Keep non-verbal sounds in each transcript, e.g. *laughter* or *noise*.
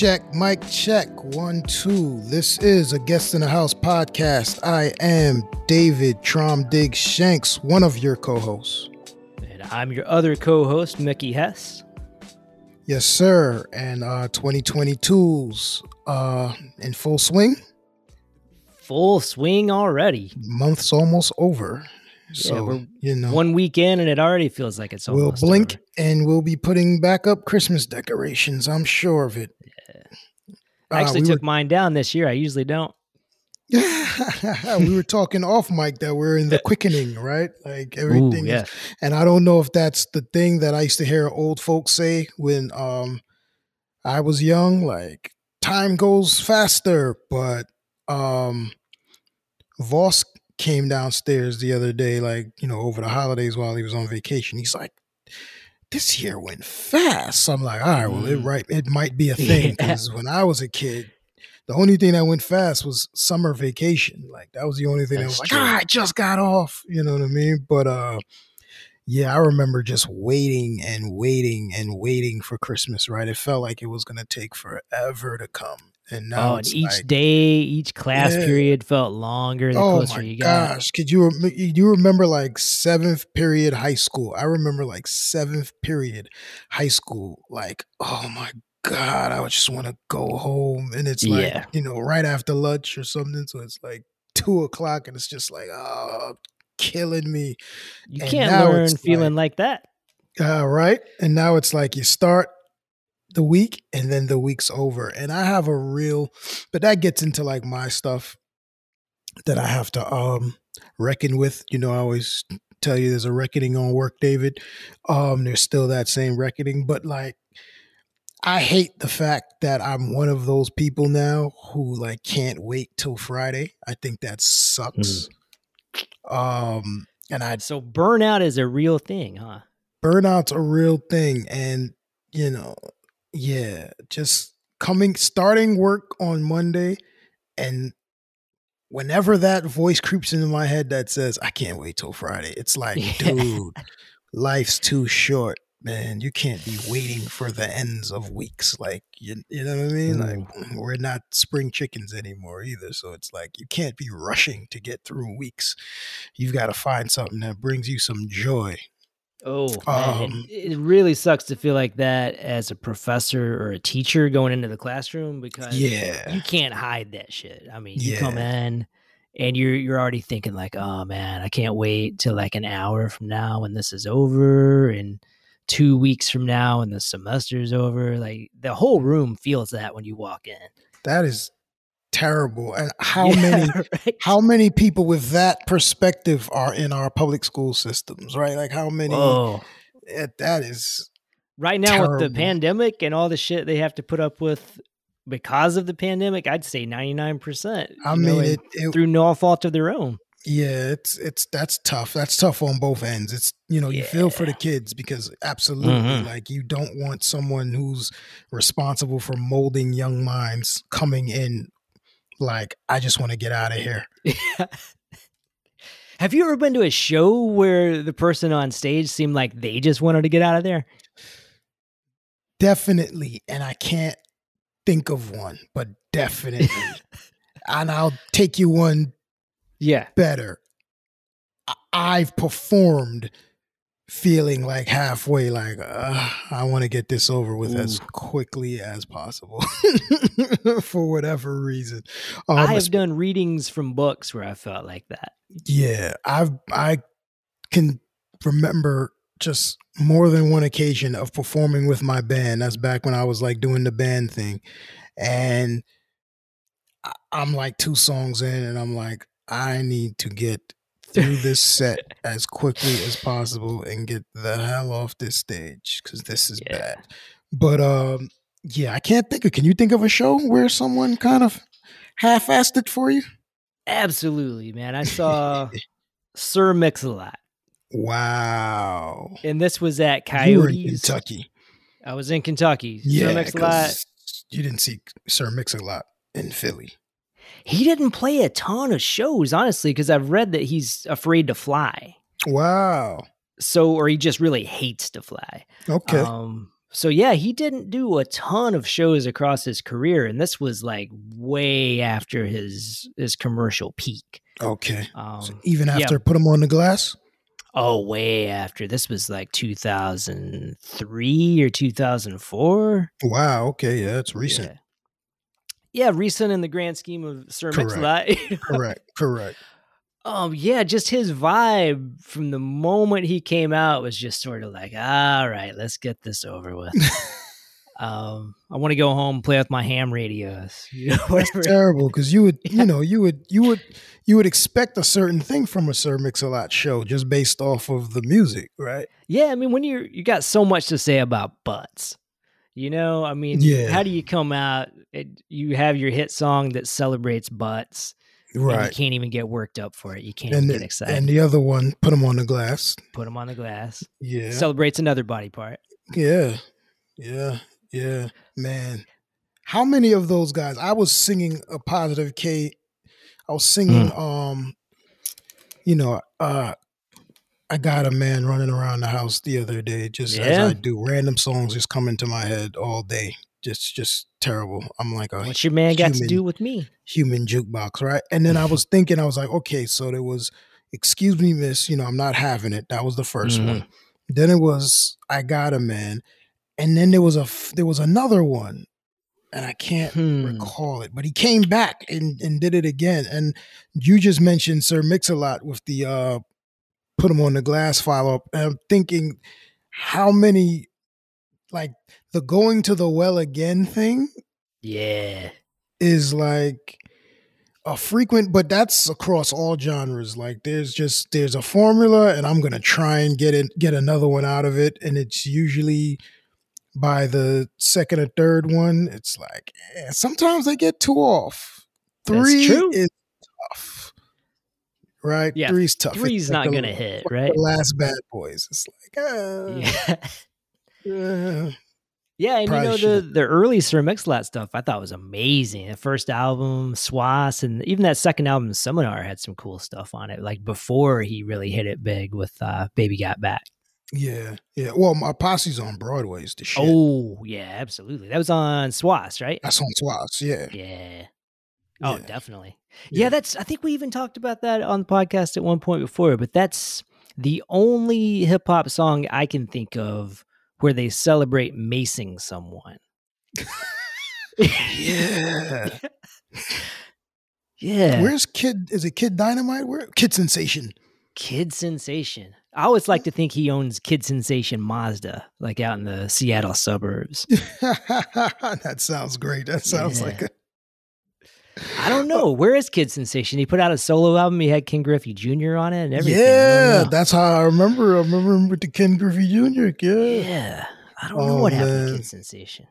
Check, mic check. One, two. This is a Guest in the House podcast. I am David Traum Diggs Shanks, one of your co hosts. And I'm your other co host, Mickey Hess. Yes, sir. And uh 2022's uh in full swing. Full swing already. Month's almost over. So, we're you know, One weekend and it already feels like it's over. we'll blink over. and we'll be putting back up Christmas decorations. I'm sure of it. I Uh, actually we took mine down this year. I usually don't. *laughs* we were talking off mic that we're in the quickening, right? Like everything Ooh, is yeah. and I don't know if that's the thing that I used to hear old folks say when um I was young, like time goes faster, but um Voss came downstairs the other day, like, you know, over the holidays while he was on vacation. He's like, This year went fast. So I'm like, all right, well, it Mm. right it might be a thing. *laughs* Yeah. Because when I was a kid, the only thing that went fast was summer vacation. Like that was the only thing that was That's like, true. ah, I just got off. You know what I mean? But uh yeah, I remember just waiting and waiting and waiting for Christmas, right? It felt like it was gonna take forever to come. And now oh, and each like, day, each class Yeah. period felt longer the oh closer my you got. gosh. Could you rem- you remember like seventh period high school? I remember like seventh period high school. Like, oh my God, I would just want to go home. And it's like, Yeah. you know, right after lunch or something. So it's like two o'clock and it's just like, oh, killing me. You And can't learn feeling like that. Uh, right. And now it's like you start the week and then the week's over. And I have a real, but that gets into like my stuff that I have to um reckon with. You know, I always tell you there's a reckoning on work, David. Um, there's still that same reckoning, but like I hate the fact that I'm one of those people now who like can't wait till Friday. I think that sucks. Um, and I So burnout is a real thing, huh? burnout's a real thing and you know yeah just coming starting work on monday and whenever that voice creeps into my head that says i can't wait till friday it's *laughs* like Yeah. dude life's too short man. You can't be waiting for the ends of weeks like you, you know what i mean? Like mm. Mm, we're not spring chickens anymore either so it's like you can't be rushing to get through weeks. You've got to find something that brings you some joy Oh, Um, it, it really sucks to feel like that as a professor or a teacher going into the classroom because yeah you can't hide that shit. I mean, you come in and you're you're already thinking like, oh man, I can't wait till like an hour from now when this is over, and two weeks from now when the semester's over. Like the whole room feels that when you walk in. That is terrible. And how Yeah, many *laughs* right? how many people with that perspective are in our public school systems, right? Like how many Whoa. eh, that is Right now with the pandemic and all the shit they have to put up with because of the pandemic, I'd say ninety nine percent. I mean it, it through no fault of their own. yeah, it's it's that's tough. That's tough on both ends. It's you know, you feel for the kids because absolutely Mhm. like you don't want someone who's responsible for molding young minds coming in like I just want to get out of here. *laughs* Have you ever been to a show where the person on stage seemed like they just wanted to get out of there? Definitely, and I can't think of one, but definitely. *laughs* and I'll take you one Yeah. better. I've performed feeling like halfway, like uh, I want to get this over with as quickly as possible *laughs* for whatever reason. Um, I have done readings from books where I felt like that. yeah, I've I can remember just more than one occasion of performing with my band. That's back when I was like doing the band thing, and I'm like two songs in, and I'm like, I need to get through this set as quickly as possible and get the hell off this stage because this is Yeah. bad. But um, yeah, I can't think of. Can you think of a show where someone kind of half-assed it for you? Absolutely, man. I saw *laughs* Sir Mix-a-Lot. Wow. And this was at You were in Coyotes. Kentucky. I was in Kentucky. Sir Yeah, Mix-a-Lot. 'cause you didn't see Sir Mix a lot in Philly. He didn't play a ton of shows, honestly, because I've read that he's afraid to fly. Wow. So, or he just really hates to fly. Okay. Um, So yeah, he didn't do a ton of shows across his career, and this was like way after his his commercial peak. Okay. Um, So even yeah. after put them on the glass. Oh, way after. This was like 2003 or 2004. Wow. Okay. Yeah, it's recent. Yeah. Yeah, recent in the grand scheme of Sir Correct. Mix-a-Lot. Correct. *laughs* Correct. um, yeah, just his vibe from the moment he came out was just sort of like, all right, let's get this over with. *laughs* um, I want to go home, play with my ham radios. *laughs* You know, whatever. Terrible because you would, you know, you would, you would, you would expect a certain thing from a Sir Mix-a-Lot show just based off of the music, right? Yeah, I mean, when you're you got so much to say about butts, you know, I mean, Yeah. how do you come out? It, you have your hit song that celebrates butts, and you can't even get worked up for it. You can't And even get the, excited. and the other one, put them on the glass. Put them on the glass. Yeah. Celebrates another body part. Yeah. Yeah. Yeah. Man. How many of those guys? I was singing a positive K. I was singing um you know, uh I got a man running around the house the other day, just as I do. Random songs just come into my head all day. Just just terrible. I'm like a What's your man got to do with me? human jukebox, right? And then I was *laughs* thinking, I was like, okay, so there was, excuse me, miss, you know, I'm not having it. That was the 1st Mhm. one. Then it was, I got a man, and then there was a there was another one, and I can't Hmm. recall it, but he came back and and did it again. And you just mentioned Sir Mix-a-Lot with the uh, put him on the glass follow up, and I'm thinking, how many, like the going to the well again thing Yeah. is like a frequent but that's across all genres. Like there's just there's a formula and i'm gonna try and get it get another one out of it and it's usually by the second or third one it's like eh, sometimes i get two off. Three is tough right? Yeah, three's tough. Three's like not to hit, right? the last bad boys. It's like uh, Yeah. *laughs* uh, Yeah, and Probably you know the should've- the early Sir Mix-a-Lot stuff I thought was amazing. The first album, Swass, and even that second album, Seminar, had some cool stuff on it. Like before he really hit it big with uh, Baby Got Back. yeah yeah well my posse's on broadway is the shit Oh yeah, absolutely. That was on Swass, right? that's on Swass, yeah Yeah. Oh, Yeah. definitely. Yeah. Yeah. that's. I think we even talked about that on the podcast at one point before. But that's the only hip hop song I can think of where they celebrate macing someone. Yeah. *laughs* yeah. Where's Kid? Is it Kid Dynamite? Where Kid Sensation? Kid Sensation. I always like to think he owns Kid Sensation Mazda, like out in the Seattle suburbs. *laughs* that sounds great. That sounds Yeah. like a I don't know. Where is Kid Sensation? He put out a solo album. He had Ken Griffey Jr. on it and everything. Yeah. That's how I remember. I remember him with the Ken Griffey Jr. Yeah, Yeah. I don't know Oh, what happened to. Kid Sensation.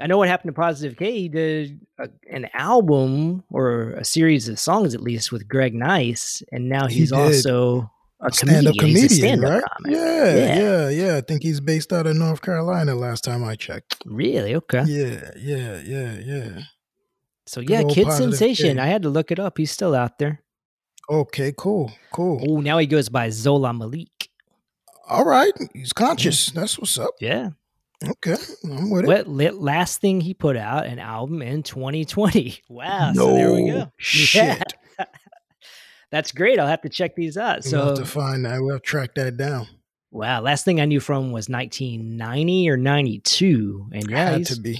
I know what happened to Positive K. He did a, an album or a series of songs, at least, with Greg Nice, and now he's did. also a stand up comedian. Comedian, stand-up right? comic. Yeah, Yeah. yeah, yeah, I think he's based out of North Carolina. Last time I checked. Really? Okay. Yeah, yeah, yeah, yeah. So yeah, Kid Sensation. I had to look it up. He's still out there. Okay, cool, cool. Oh, now he goes by Xola Malik. All right, he's conscious. That's what's up. Yeah. Okay, I'm with. What lit, last thing he put out an album in 2020. *laughs* Wow. so there we go. *laughs* Shit. *laughs* That's great. I'll have to check these out. we'll So have to find that. We'll track that down. wow, last thing I knew from was 1990 or 92, and yeah, Had to be.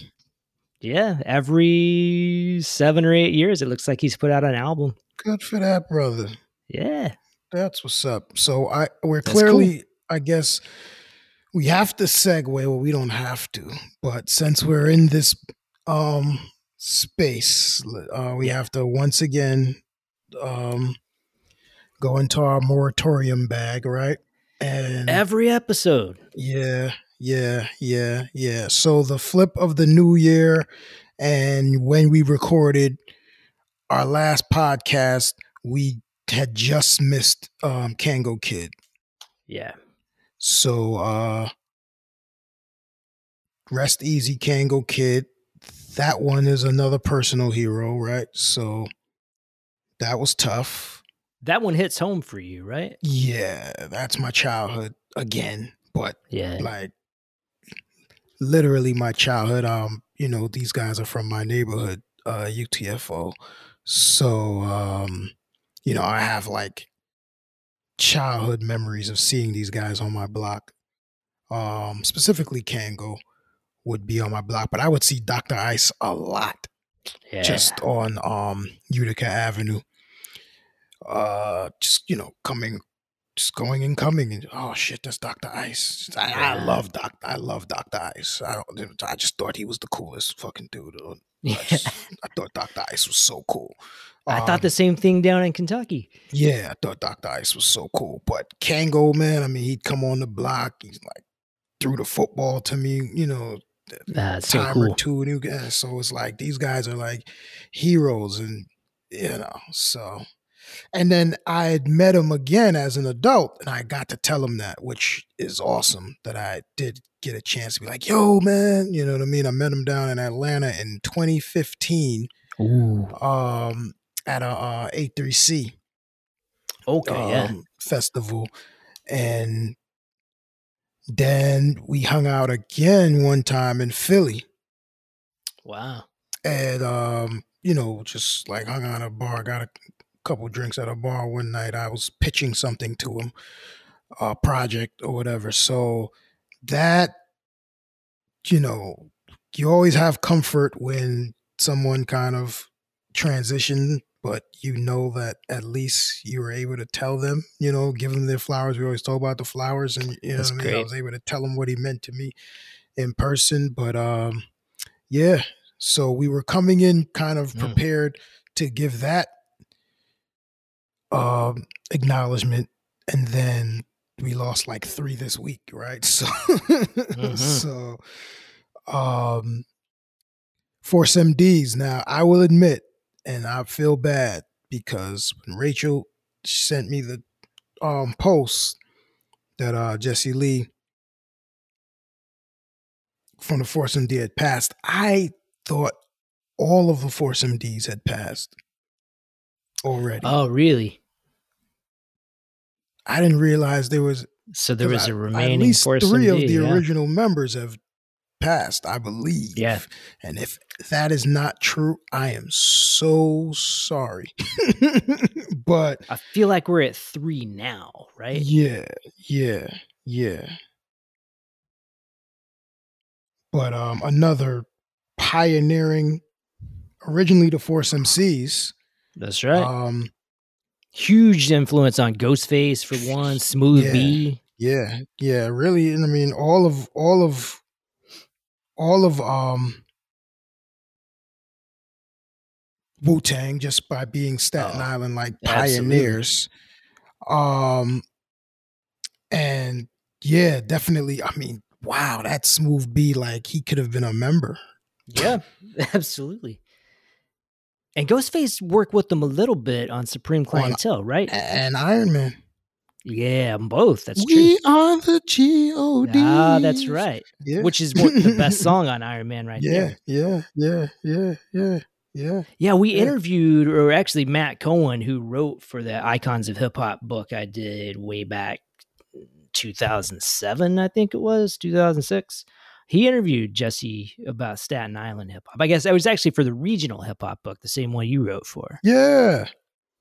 Yeah, every seven or eight years, it looks like he's put out an album. Good for that, brother. Yeah, That's what's up. So I we're That's clearly, I guess, we have to segue. Well, we don't have to, but since we're in this um space, uh, we have to once again um go into our moratorium bag, right? And every episode. Yeah, yeah, yeah, yeah. So the flip of the new year, and when we recorded our last podcast, we had just missed um Kangol Kid. Yeah, So uh rest easy, Kangol Kid. That one is another personal hero, right? So that was tough. that one hits home for you, right? Yeah, that's my childhood again. But Yeah, like literally my childhood. Um, you know, these guys are from my neighborhood, uh, UTFO. So, um, you know, I have like childhood memories of seeing these guys on my block. Um, specifically Kango would be on my block, but I would see Dr. Ice a lot Yeah. just on um Utica Avenue. Uh just you know, coming just going and coming and oh shit, that's Dr. Ice. I, I love Doc I love Dr. Ice. I don't I just thought he was the coolest fucking dude. *laughs* I, just- I thought Dr. Ice was so cool. I Um, thought the same thing down in Kentucky. yeah, I thought Dr. Ice was so cool. But Kangol, man, I mean, he'd come on the block. He's like threw the football to me, you know, That's so cool. or two. And he- yeah, so it's like these guys are like heroes, and you know, so. And then I had met him again as an adult, and I got to tell him that, which is awesome that I did get a chance to be like, "Yo, man," you know what I mean. I met him down in Atlanta in 2015 Ooh. um, at a uh, A3C Okay. yeah. um, festival, and then we hung out again one time in Philly, Wow. and um, you know, just like hung out at a bar, got a couple drinks at a bar one night. I was pitching something to him, a project or whatever. So that, you know, you always have comfort when someone kind of transition, but you know that at least you were able to tell them, you know, give them their flowers. We always talk about the flowers, and you know what I mean. I was able to tell him what he meant to me in person, but um, yeah. So we were coming in kind of Mm. prepared to give that um acknowledgement, and then we lost like three this week, right? *laughs* So, so um, Force MDs. Now, I will admit, and I feel bad because when Rachel sent me the um post that uh Jesse Lee from the Force MD had passed, I thought all of the Force MDs had passed already. Oh, really? I didn't realize there was So there was I- a remaining At least Force three of the yeah. original members have passed, I believe. Yeah. And if that is not true, I am so sorry. *laughs* but I feel like we're at three now, right? yeah, yeah, yeah. But um another pioneering originally the Force MCs. That's right. Um Huge influence on Ghostface for one, Smooth Yeah. B. Yeah, yeah, really. And I mean, all of all of all of um Wu Tang just by being Staten Oh, Island like absolutely. pioneers. Um and yeah, definitely. I mean, wow, that smooth B like he could have been a member. Yeah, *laughs* absolutely. And Ghostface worked with them a little bit on Supreme Clientele, right? And Iron Man. Yeah, both. That's we true. are the G.O.D. Ah, that's right. Yeah. Which is what the best *laughs* song on Iron Man right yeah, there. yeah, yeah, yeah, yeah, yeah. Yeah, we Yeah. interviewed, or actually Matt Cohen, who wrote for the Icons of Hip Hop book I did way back 2007, I think it was, 2006. He interviewed Jesse about Staten Island hip hop. I guess it was actually for the regional hip hop book, the same one you wrote for. Yeah.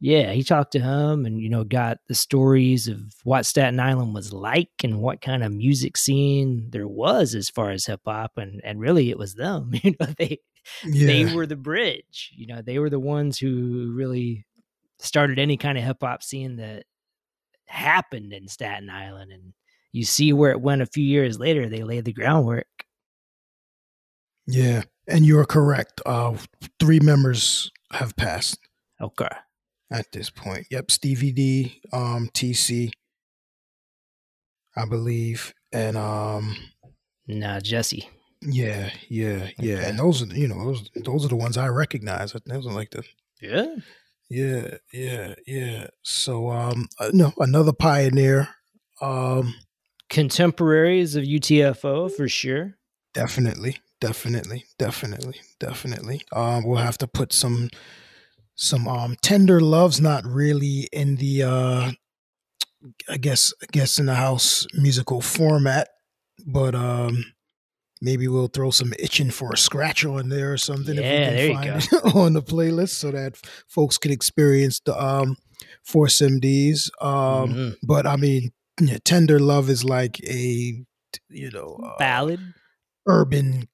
Yeah, he talked to him and, you know, got the stories of what Staten Island was like and what kind of music scene there was as far as hip hop. And, and really, it was them. *laughs* You know, they, Yeah. they were the bridge. You know, they were the ones who really started any kind of hip hop scene that happened in Staten Island. And you see where it went a few years later. They laid the groundwork. Yeah, and you're correct. Uh, three members have passed Okay. at this point. Yep, Stevie D, um, TC, I believe, and um, Nah, Jesse. yeah, yeah, yeah, Okay. and those are you know those those are the ones I recognize. I those are like the Yeah. yeah, yeah, yeah. So um, uh, no, another pioneer. Um, Contemporaries of UTFO for sure. definitely, definitely, definitely, definitely. Um, we'll have to put some some um tender loves not really in the uh I guess I guess in the house musical format, but um maybe we'll throw some itching for a scratch on there or something Yeah, if we can find it *laughs* on the playlist so that folks can experience the um Force MDs. Um, Mhm. but I mean, yeah, Tender Love is like a you know uh, Ballad. urban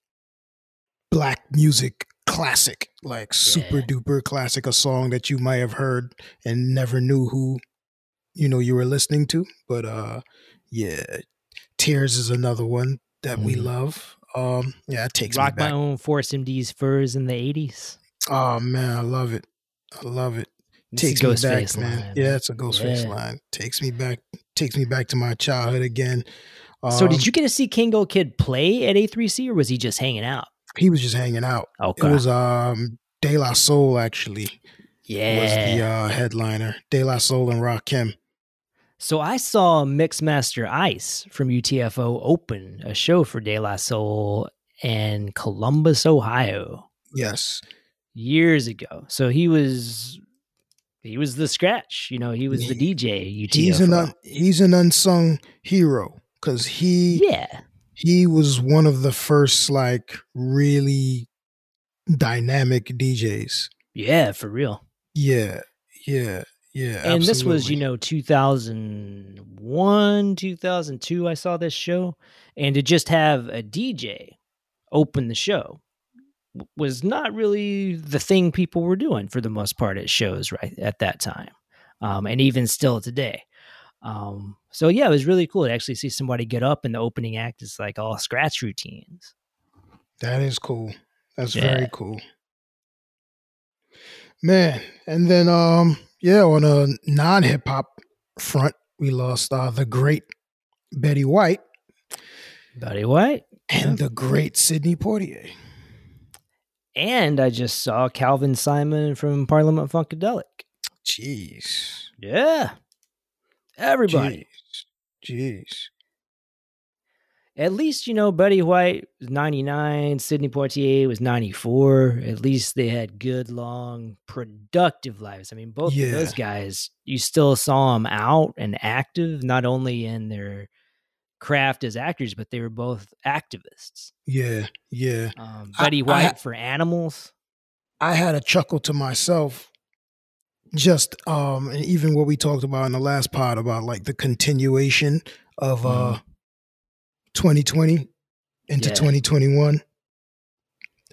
black music classic, like super duper classic, a song that you might have heard and never knew who you know you were listening to. But uh yeah, Tears is another one that we Mhm. love. Um yeah, it takes Rock me my own Force MD's furs in the 80s. Oh man, I love it. I love it. It's a takes me back, man. line. Yeah, it's a Ghostface Yeah. line. Takes me back takes me back to my childhood again. So Um, did you get to see Kangol Kid play at A3C or was he just hanging out? he was just hanging out. Okay. It was um De La Soul actually. yeah. was the uh, headliner. De La Soul and Rakim. So I saw Mixmaster Ice from UTFO open a show for De La Soul in Columbus, Ohio, Yes. years ago. So he was he was the scratch, you know, he was the DJ UTFO. He's an un- he's an unsung hero because he yeah. he was one of the first like really dynamic DJs. Yeah, for real. Yeah, yeah, yeah. and this was, you know, 2001, 2002 I saw this show and to just have a DJ open the show was not really the thing people were doing for the most part at shows right at that time. Um, and even still today. Um, so yeah, it was really cool to actually see somebody get up and the opening act is like all scratch routines. that is cool. That's Yeah. very cool. Man, and then um yeah, on a non hip hop front, we lost uh the great Betty White Betty White. and the great Sidney Poitier. And I just saw Calvin Simon from Parliament Funkadelic. Jeez. Yeah. Everybody. Jeez. Jeez. At least, you know, Betty White was 99, Sidney Poitier was 94. At least they had good, long, productive lives. I mean, both Yeah. of those guys, you still saw them out and active, not only in their craft as actors, but they were both activists. Yeah, yeah. Um, I- Betty I White ha- for animals. I had a chuckle to myself just um and even what we talked about in the last pod about like the continuation of uh 2020 into Yeah. 2021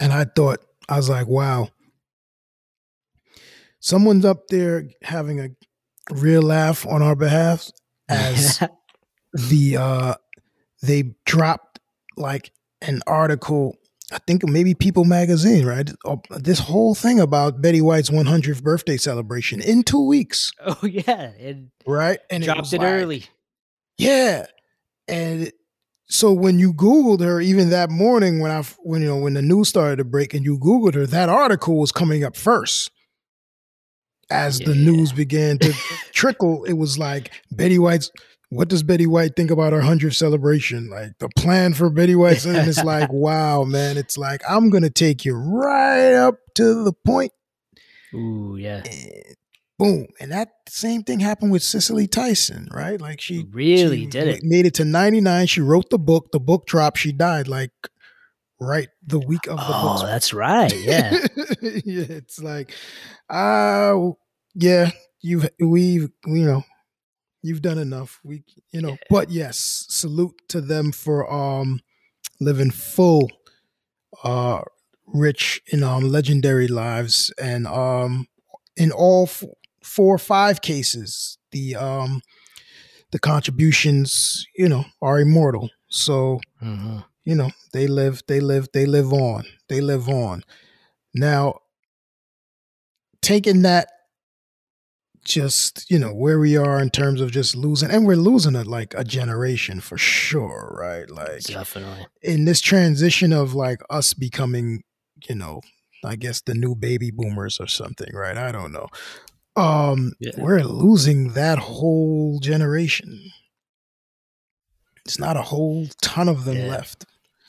and i thought i was like wow someone's up there having a real laugh on our behalf *laughs* as the uh they dropped like an article i think maybe people magazine right? Uh, this whole thing about betty white's 100th birthday celebration in two weeks. *laughs* Oh, yeah. It right? And dropped was it, like- early. yeah. And so when you googled her even that morning when i when you know when the news started to break and you googled her that article was coming up first. As the news began to trickle it was like betty white's what does betty white think about her 100th celebration like the plan for betty white and it's *laughs* like wow man it's like i'm gonna take you right up to the point Ooh, yeah. and boom and that same thing happened with cicely tyson right like she Really she did it. Made it to 99. She wrote the book. The book dropped. She died like right the week of the Oh, book. that's right. Yeah. *laughs* yeah. It's like, uh, yeah, you've, we've, you know, you've done enough. We, you know, Yeah. but yes, salute to them for, um, living full, uh, rich and, um, legendary lives. And, um, in all f- four or five cases, the, um, the contributions, you know, are immortal. So, Mhm. you know, they live, they live, they live on. They live on. Now, taking that just, you know, where we are in terms of just losing, and we're losing a, like a generation for sure, right? Like Definitely. in this transition of like us becoming, you know, I guess the new baby boomers or something, right? I don't know. Um, Yeah. we're losing that whole generation. It's not a whole ton of them Yeah. left.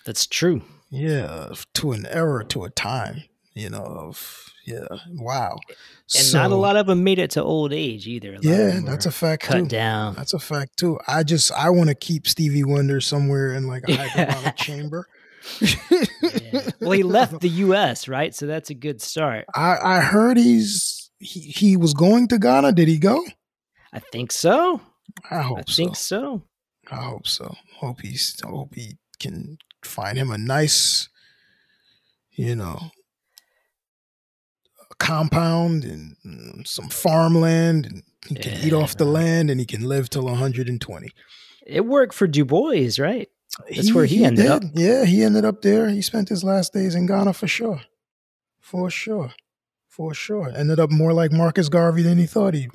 That's true. Yeah, to an era, to a time, you know, of yeah, wow. And not a lot of them made it to old age either. A lot of Yeah, that's a fact cut too. down. That's a fact too. I just I want to keep Stevie Wonder somewhere in like a hyperbolic *laughs* chamber. Yeah. Well, he left the U.S., right? So that's a good start. I, I heard he's he, he was going to Ghana. Did he go? I think so. I hope I so. think so. I hope so. Hope he's. I hope he can find him a nice, you know, compound and mm, some farmland, and he can eat off the land, and he can live till 120. It worked for Du Bois, right? That's where he ended up. Yeah, he ended up there. He spent his last days in Ghana for sure, for sure, for sure. Ended up more like Marcus Garvey than he thought he.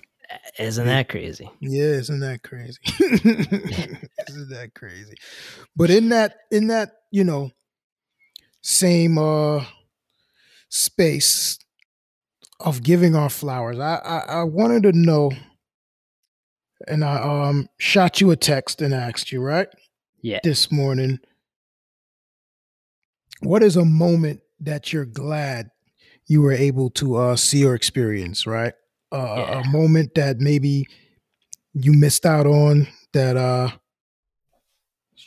Isn't that crazy? Yeah, isn't that crazy? *laughs* isn't that crazy? But in that, in that, you know, same uh space of giving our flowers, I I, I wanted to know, and I um shot you a text and asked you right Yeah. this morning. What is a moment that you're glad you were able to uh, see or experience? Right, uh, Yeah. a moment that maybe you missed out on that uh,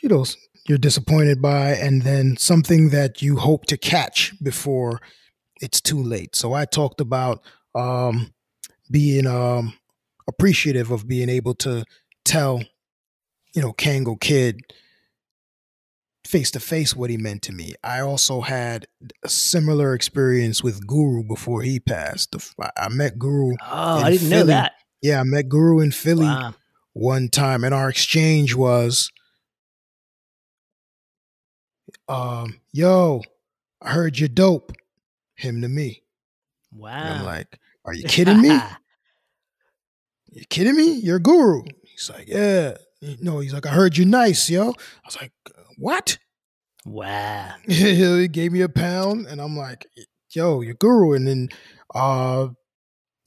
you know you're disappointed by, and then something that you hope to catch before it's too late. So I talked about um, being um, appreciative of being able to tell, you know, Kangol Kid face to face what he meant to me. I also had a similar experience with Guru before he passed. I met Guru. Oh, I didn't know that. Yeah, I met Guru in Philly Wow. one time, and our exchange was, um, "Yo, I heard you're dope." Him to me. Wow. And I'm like, "Are you *laughs* kidding me? You kidding me? You're a guru." He's like, "Yeah." No, he's like, "I heard you nice, yo." I was like, "What?" wow. *laughs* he gave me a pound, and I'm like, "Yo, you're guru." And then uh,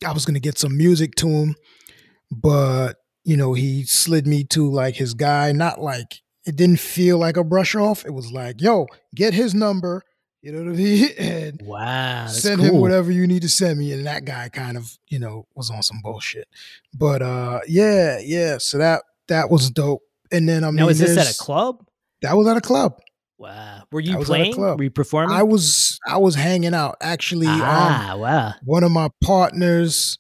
I was gonna get some music to him, but you know, he slid me to like his guy. Not like it didn't feel like a brush off. It was like, "Yo, get his number." You know what I mean? *laughs* And Wow. Send cool. him whatever you need to send me. And that guy kind of, you know, was on some bullshit. But uh, yeah, yeah. So that that was dope. And then I mean, now, is this at a club? That was at a club. Wow. Were you was at a playing? club. Were you performing? I was I was hanging out. Actually, um, ah, wow. one of my partners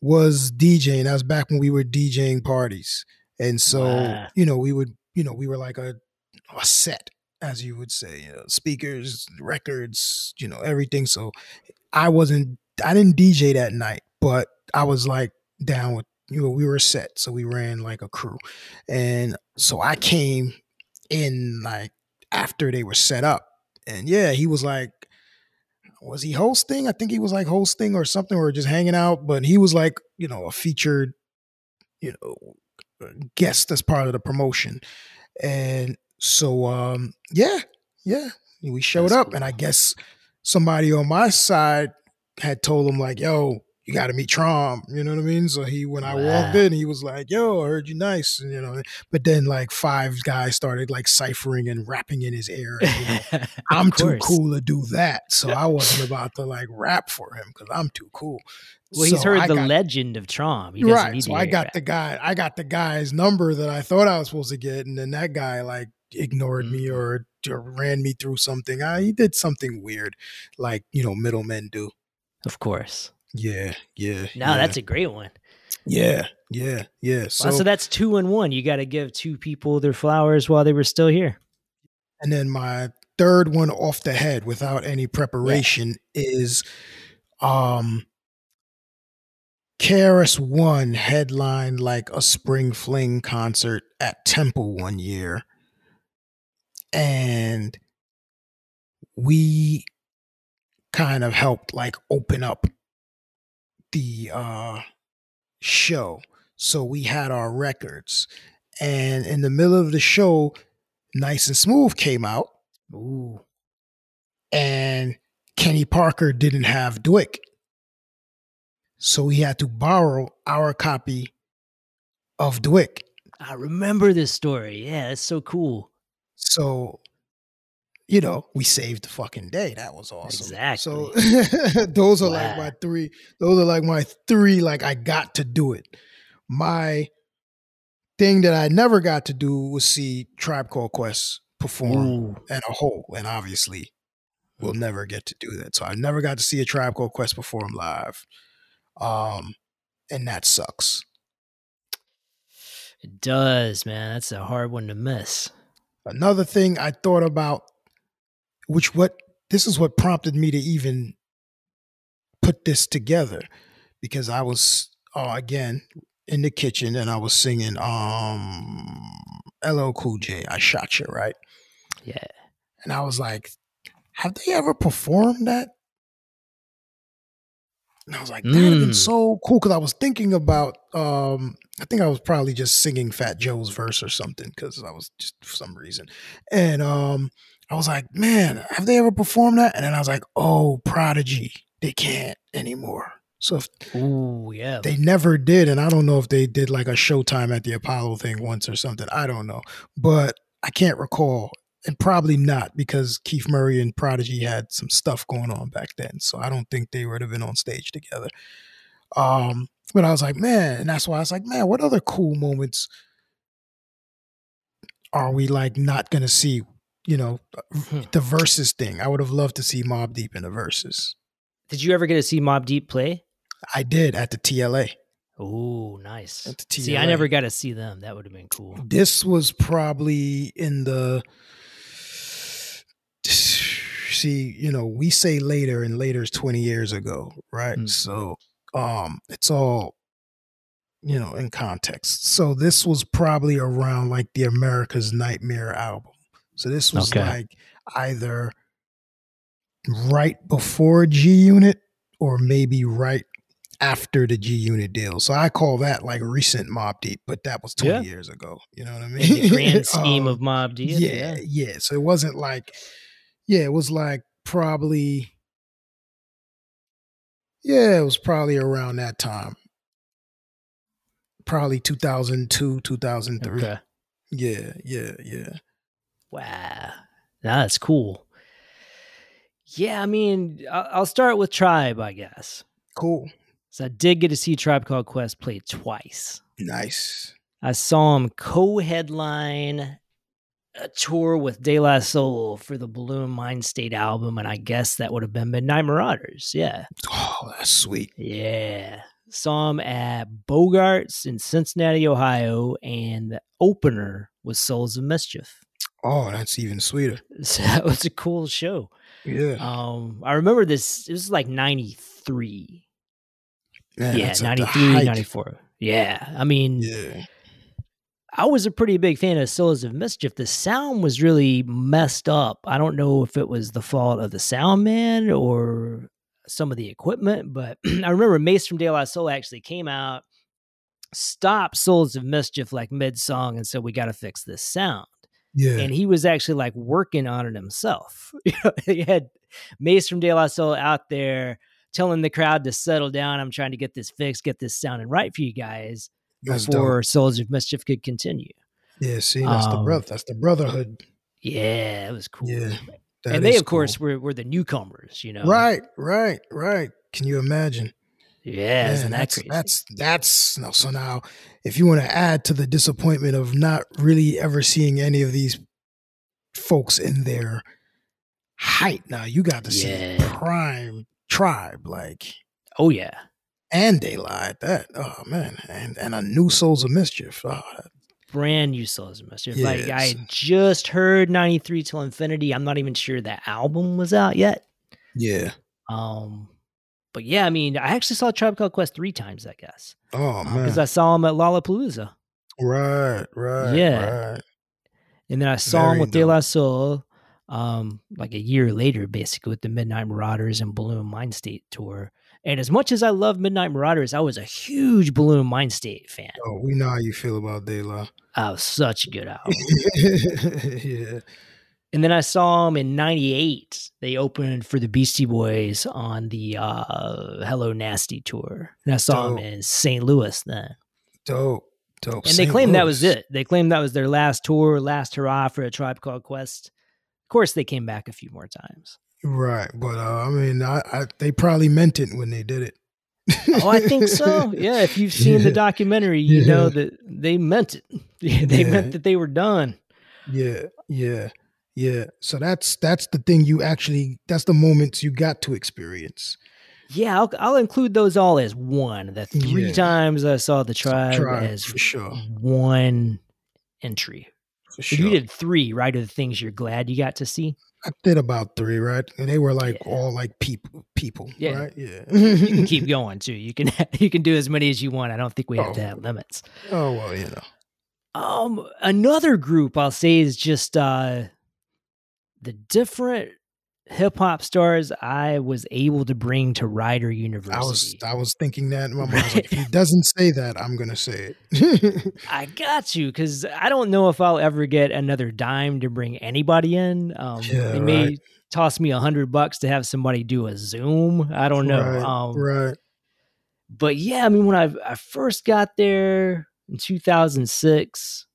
was DJing. That was back when we were DJing parties. And so, Wow. you know, we would, you know, we were like a, a set, as you would say, you know, speakers, records, you know, everything. So I wasn't, I didn't DJ that night, but I was like down with, you know, we were set. So we ran like a crew. And so I came in like after they were set up. And yeah, he was like, was he hosting? I think he was like hosting or something, or just hanging out. But he was like, you know, a featured, you know, guest as part of the promotion. And so, um, yeah, yeah, we showed That's up, cool. and I guess somebody on my side had told him like, "Yo, you got to meet Traum." You know what I mean? So he, when I walked in, he was like, "Yo, I heard you nice," and you know. But then like five guys started like ciphering and rapping in his ear. And, you know, *laughs* I'm Of too cool to do that. So I wasn't about to like rap for him because I'm too cool. Well, he's heard I the got- legend of Traum. Right. need So I got the guy. I got the guy's number that I thought I was supposed to get, and then that guy like ignored me Mhm. or, or ran me through something. I, he did something weird, like you know middlemen do. Of course. Yeah, yeah. No, yeah, that's a great one. yeah, yeah, yeah. So, So, so that's two and one. You got to give two people their flowers while they were still here. and then my third one off the head without any preparation is um KRS One headlined like a spring fling concert at Temple one year. And we kind of helped like open up the uh show. So we had our records. And in the middle of the show, Nice and Smooth came out Ooh. and Kenny Parker didn't have DWYCK. So he had to borrow our copy of DWYCK. I remember this story. Yeah, that's so cool. So, you know, we saved the fucking day. That was awesome. So *laughs* those are like my three, those are like my three, like I got to do it. My thing that I never got to do was see Tribe Called Quest perform Ooh. in a whole, and obviously we'll never get to do that. So I never got to see a Tribe Called Quest perform live, um, and that sucks. It does, man. That's a hard one to miss. Another thing I thought about, which what this is what prompted me to even put this together, because I was uh, again in the kitchen and I was singing um LL Cool J, I shot you right, Yeah. and I was like, have they ever performed that? And I was like, that'd have been Mm. so cool because I was thinking about um I think I was probably just singing Fat Joe's verse or something because I was just for some reason. And um I was like, man, have they ever performed that? And then I was like, oh, Prodigy, they can't anymore. So if Ooh, yeah. they never did, and I don't know if they did like a Showtime at the Apollo thing once or something. I don't know, but I can't recall, and probably not because Keith Murray and Prodigy had some stuff going on back then. So I don't think they would have been on stage together. Um, but I was like, man, and that's why I was like, man, what other cool moments are we like not gonna see? You know, the verses thing. I would have loved to see Mobb Deep in the verses. Did you ever get to see Mobb Deep play? I did at the TLA. Oh, nice. At the See, I never got to see them. That would have been cool. This was probably in the see, you know, we say later and later is 20 years ago, right? Mm. So um it's all you know, in context. So this was probably around like the Amerikaz Nightmare album. So this was Okay. like either right before G Unit or maybe right after the G Unit deal. So I call that like recent Mobb Deep, but that was 20 Yeah. years ago. You know what I mean? the grand *laughs* scheme Um, of Mobb Deep. yeah, yeah. So it wasn't like, yeah, it was like probably, yeah, it was probably around that time. Probably 2002, 2003. Okay. Yeah, yeah, yeah. Wow. That's cool. Yeah, I mean, I'll start with Tribe, I guess. Cool. So I did get to see Tribe Called Quest play twice. Nice. I saw him co-headline a tour with De La Soul for the Buhloone Mindstate album, and I guess that would have been Midnight Marauders. Yeah, Oh, that's sweet. yeah. Saw him at Bogarts in Cincinnati, Ohio, and the opener was Souls of Mischief. Oh, that's even sweeter. *laughs* So that was a cool show. Yeah. Um, I remember this. It was like '93. Man, yeah, that's at the 93, 94. Yeah, I mean, Yeah. I was a pretty big fan of Souls of Mischief. The sound was really messed up. I don't know if it was the fault of the sound man or some of the equipment, but *clears throat* I remember Mace from De La Soul actually came out, stopped Souls of Mischief like mid song, and said, We got to fix this sound. Yeah. And he was actually like working on it himself. *laughs* You he had Mace from De La Soul out there telling the crowd to settle down. I'm trying to get this fixed, get this sounding right for you guys that's dope. before Souls of Mischief could continue. Yeah, see, that's the Um, brother. That's the brotherhood. Yeah, it was cool. Yeah. and they, of course, were, were the newcomers, you know? Right, right, right. Can you imagine? Yeah, Man, that that's crazy? that's that's no. So now, if you want to add to the disappointment of not really ever seeing any of these folks in their height, now you got to see Yeah. prime tribe like oh, yeah. And they lied that. Oh man, and and a new Souls of Mischief. Oh, Brand new Souls of Mischief. Like, I just heard 93 Till Infinity. I'm not even sure that album was out yet. yeah. Um, But yeah, I mean, I actually saw Tribe Called Quest three times, I guess. Oh man. Because I saw him at Lollapalooza. right, right. Yeah. Right. And then I saw him with De dope. La Soul um, like a year later, basically, with the Midnight Marauders and Buhloone Mindstate tour. And as much as I love Midnight Marauders, I was a huge Buhloone Mindstate fan. Oh, we know how you feel about De La. Oh, such a good *laughs* album. yeah. and then I saw them in 98. They opened for the Beastie Boys on the uh, Hello Nasty tour. And I saw them in St. Louis then. Dope. Dope. And they St. claimed that was it. They claimed that was their last tour, last hurrah for a Tribe Called Quest. Of course, they came back a few more times. Right. But uh, I mean, I, I they probably meant it when they did it. Oh, I think so. *laughs* Yeah, if you've seen Yeah. the documentary, you Yeah. know that they meant it. *laughs* they Yeah. meant that they were done. Yeah. Yeah. Yeah. So that's that's the thing you actually that's the moments you got to experience. Yeah, I'll, I'll include those all as one. The three times I saw the tribe, Tribe, as for sure. one entry. For sure. You did three, right? Of the things you're glad you got to see. I did about three, right? And they were like Yeah. all like people people. Yeah. Right? Yeah. You can *laughs* keep going too. You can *laughs* you can do as many as you want. I don't think we have to Oh. have limits. oh well, you know. Um, another group I'll say is just uh the different hip hop stars I was able to bring to Rider University. I was I was thinking that in my mind. I was like, if he *laughs* doesn't say that, I'm gonna say it. I got you because I don't know if I'll ever get another dime to bring anybody in. Um, Yeah, they may right. toss me a hundred bucks to have somebody do a Zoom. I don't know. Right, um, right. But yeah, I mean, when I I first got there in 2006,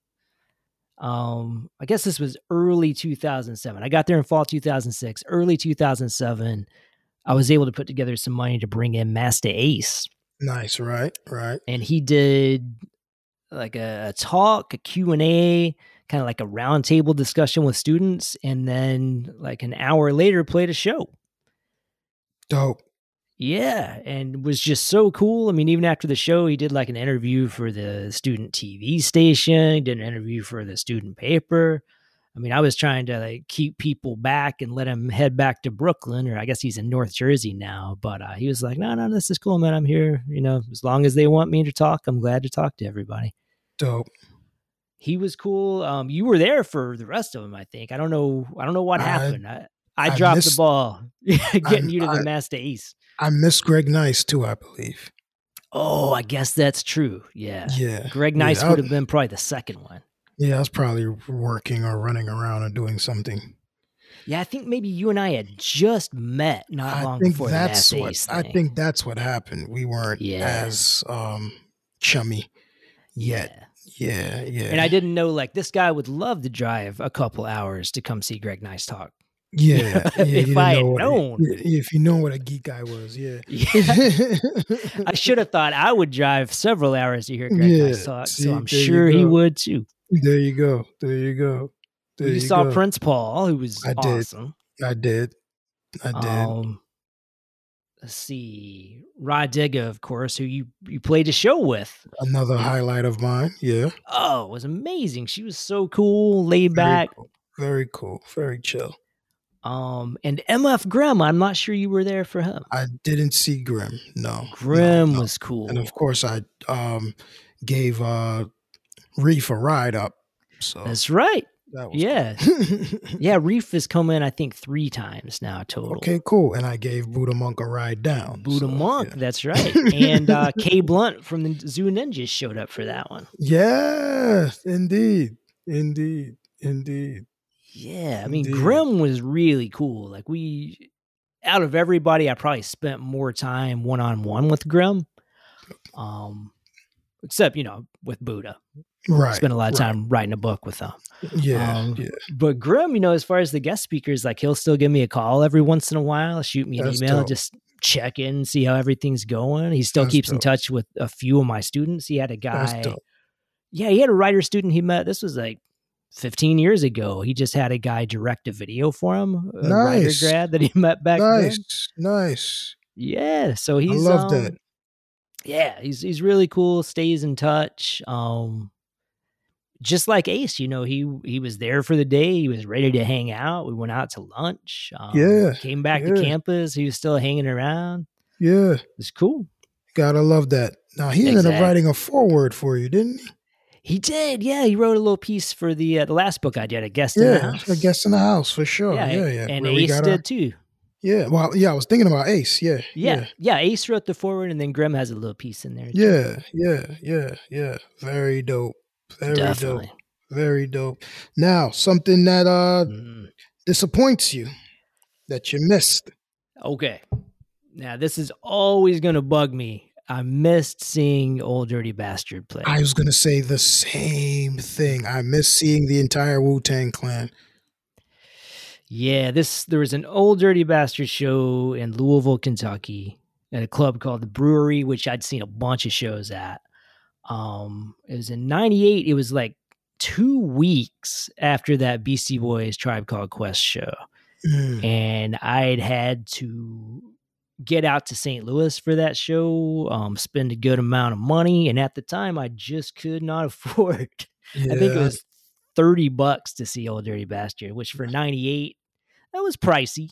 um, I guess this was early 2007. I got there in fall 2006, early 2007. I was able to put together some money to bring in Masta Ace Nice, right, right. and he did like a, a talk, a Q&A, kind of like a roundtable discussion with students and then like an hour later played a show. Dope. Yeah, and was just so cool. I mean, even after the show, he did like an interview for the student TV station, he did an interview for the student paper. I mean, I was trying to like keep people back and let him head back to Brooklyn, or I guess he's in North Jersey now. But uh, he was like, "No, no, this is cool, man. I'm here. You know, as long as they want me to talk, I'm glad to talk to everybody." Dope. He was cool. Um, you were there for the rest of them, I think. I don't know. I don't know what I- happened. I, I, I dropped the ball *laughs* getting you to the Masta Ace. I miss Greg Nice too, I believe. Oh, I guess that's true. Yeah. Yeah. Greg Nice I- would have been probably the second one. Yeah, I was probably working or running around or doing something. Yeah, I think maybe you and I had just met not I long think before that's what Ace I think that's what happened. We weren't Yeah. as um chummy yet. Yeah. Yeah, yeah. And I didn't know like this guy would love to drive a couple hours to come see Greg Nice talk. *laughs* Yeah, yeah. If you I had what- known. if you know what a geek guy was, yeah. *laughs* Yeah. I *laughs* should have thought I would drive several hours to hear Greg Yeah, talk, see, so I'm sure he would too. there you go. There you go. There you, you, saw go. Prince Paul, who was I did. awesome. I did. I did. Um, let's see, Rah Digga, of course, who you you played a show with. Another highlight of mine. Yeah. Oh, it was amazing. She was so cool, laid Very back. cool. Very cool. Very chill. Um, and MF Grimm, I'm not sure you were there for him. I didn't see Grimm. No. no, Grimm no. was cool. And of course I um gave uh Reef a ride up. So That's right. that was Yeah. cool. *laughs* Yeah, Reef has come in, I think, three times now total. Okay, cool. And I gave Buddha Monk a ride down. Buddha so, Monk, yeah. that's right. *laughs* And uh, K Blunt from the Zu Ninjaz showed up for that one. Yes, indeed. Indeed. Indeed. Yeah, I mean, Indeed. Grimm was really cool. Like we, out of everybody, I probably spent more time one on one with Grimm. Um, except you know with Buddha, Right. spent a lot of right. time writing a book with him. Yeah. um, yeah. But Grimm, you know, as far as the guest speakers, like he'll still give me a call every once in a while, shoot me an That's email, dope. just check in, see how everything's going. He still That's keeps in touch with a few of my students. He had a guy, dope. yeah, he had a writer student he met. This was like 15 years ago. He just had a guy direct a video for him, a writer Nice. grad that he *laughs* met back then. Nice. Nice. Yeah, so he's I love um, that. Yeah, he's he's really cool. Stays in touch. Um, just like Ace, you know, he he was there for the day. He was ready to hang out. We went out to lunch. Um, Yeah, came back yeah. to campus. He was still hanging around. Yeah. It was cool. Gotta love that. Now he ended up writing a foreword for you, didn't he? He did. Yeah, he wrote a little piece for the uh, the last book I did, a guest in the Yeah, house. a guest in the house for sure. yeah, Yeah, yeah. and Where Ace did our- too. yeah. Well, yeah, I was thinking about Ace. Yeah. Yeah, yeah, Ace wrote the forward, and then Grimm has a little piece in there. too. Yeah. Yeah. Yeah. Yeah. Very dope. Very definitely. dope. Very dope. Now, something that uh Mm. disappoints you that you missed. Okay. Now this is always gonna bug me. I missed seeing Ol' Dirty Bastard play. I was gonna say the same thing. I missed seeing the entire Wu Tang Clan. yeah, this there was an Ol' Dirty Bastard show in Louisville, Kentucky, at a club called the Brewery, which I'd seen a bunch of shows at. Um, it was in '98. It was like two weeks after that Beastie Boys Tribe Called Quest show. Mm. and I'd had to get out to St. Louis for that show, um, spend a good amount of money, and at the time, I just could not *laughs* afford. I think it was thirty bucks to see Ol' Dirty Bastard, which for ninety eight, that was pricey.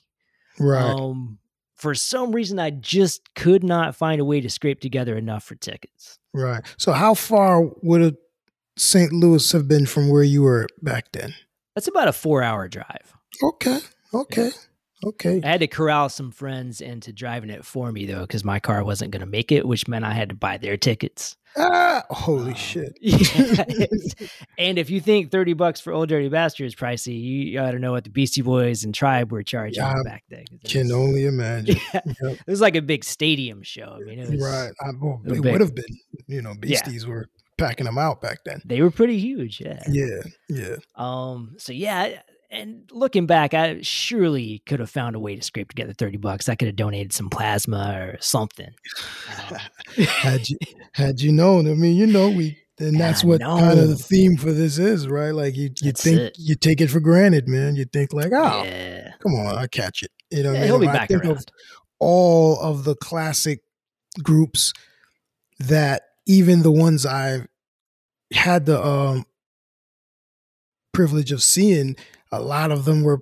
right. Um, for some reason, I just could not find a way to scrape together enough for tickets. right. So how far would a St. Louis have been from where you were back then? That's about a four hour drive. Okay. Okay. Okay. I had to corral some friends into driving it for me though, because my car wasn't going to make it, which meant I had to buy their tickets. Ah, holy Um, shit. *laughs* and if you think 30 bucks for Ol' Dirty Bastard is pricey, you got to know what the Beastie Boys and Tribe were charging Yeah, back then. Can only imagine. *laughs* Yeah. Yep. It was like a big stadium show. I mean, it was, Right. I, well, it would have been. You know, beasties were packing them out back then. they were pretty huge. Yeah. Yeah. Yeah. Um. So yeah, and looking back, I surely could have found a way to scrape together 30 bucks. I could have donated some plasma or something. Um, *laughs* had you had you known, I mean, you know, we and that's what kind of the theme for this is, right? Like you, you That's think it. you take it for granted, man. You think like, oh, yeah. come on, I catch it. You know, I Yeah, mean? he'll be I back around. of all of the classic groups that even the ones I've had the um privilege of seeing, a lot of them were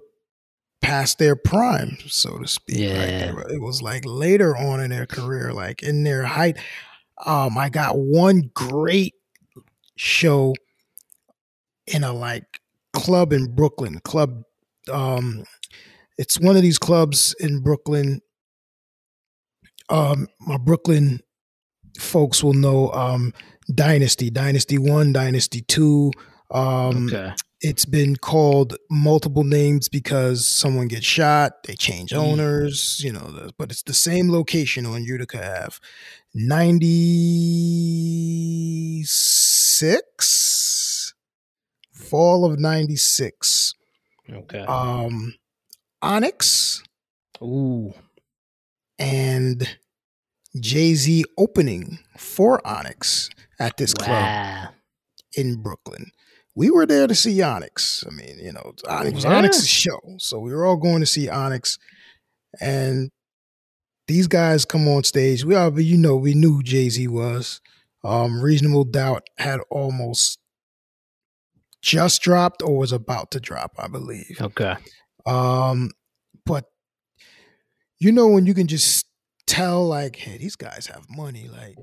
past their prime, so to speak. Yeah. It was like later on in their career, like in their height. Um, I got one great show in a like club in Brooklyn. Club um it's one of these clubs in Brooklyn. Um my Brooklyn folks will know um Dynasty, Dynasty 1, Dynasty 2. Um okay. It's been called multiple names because someone gets shot, they change Mm. owners, you know, but it's the same location on Utica Ave. 96 fall of 96 Okay. um onyx Ooh. and jay-z opening for onyx at this club in Brooklyn. We were there to see Onyx. I mean, you know, Onyx was Yeah. Onyx's show. So we were all going to see Onyx. And these guys come on stage. We all, you know, we knew Jay Z was. Um, Reasonable Doubt had almost just dropped or was about to drop, I believe. Okay. Um, but you know when you can just tell like, hey, these guys have money, like,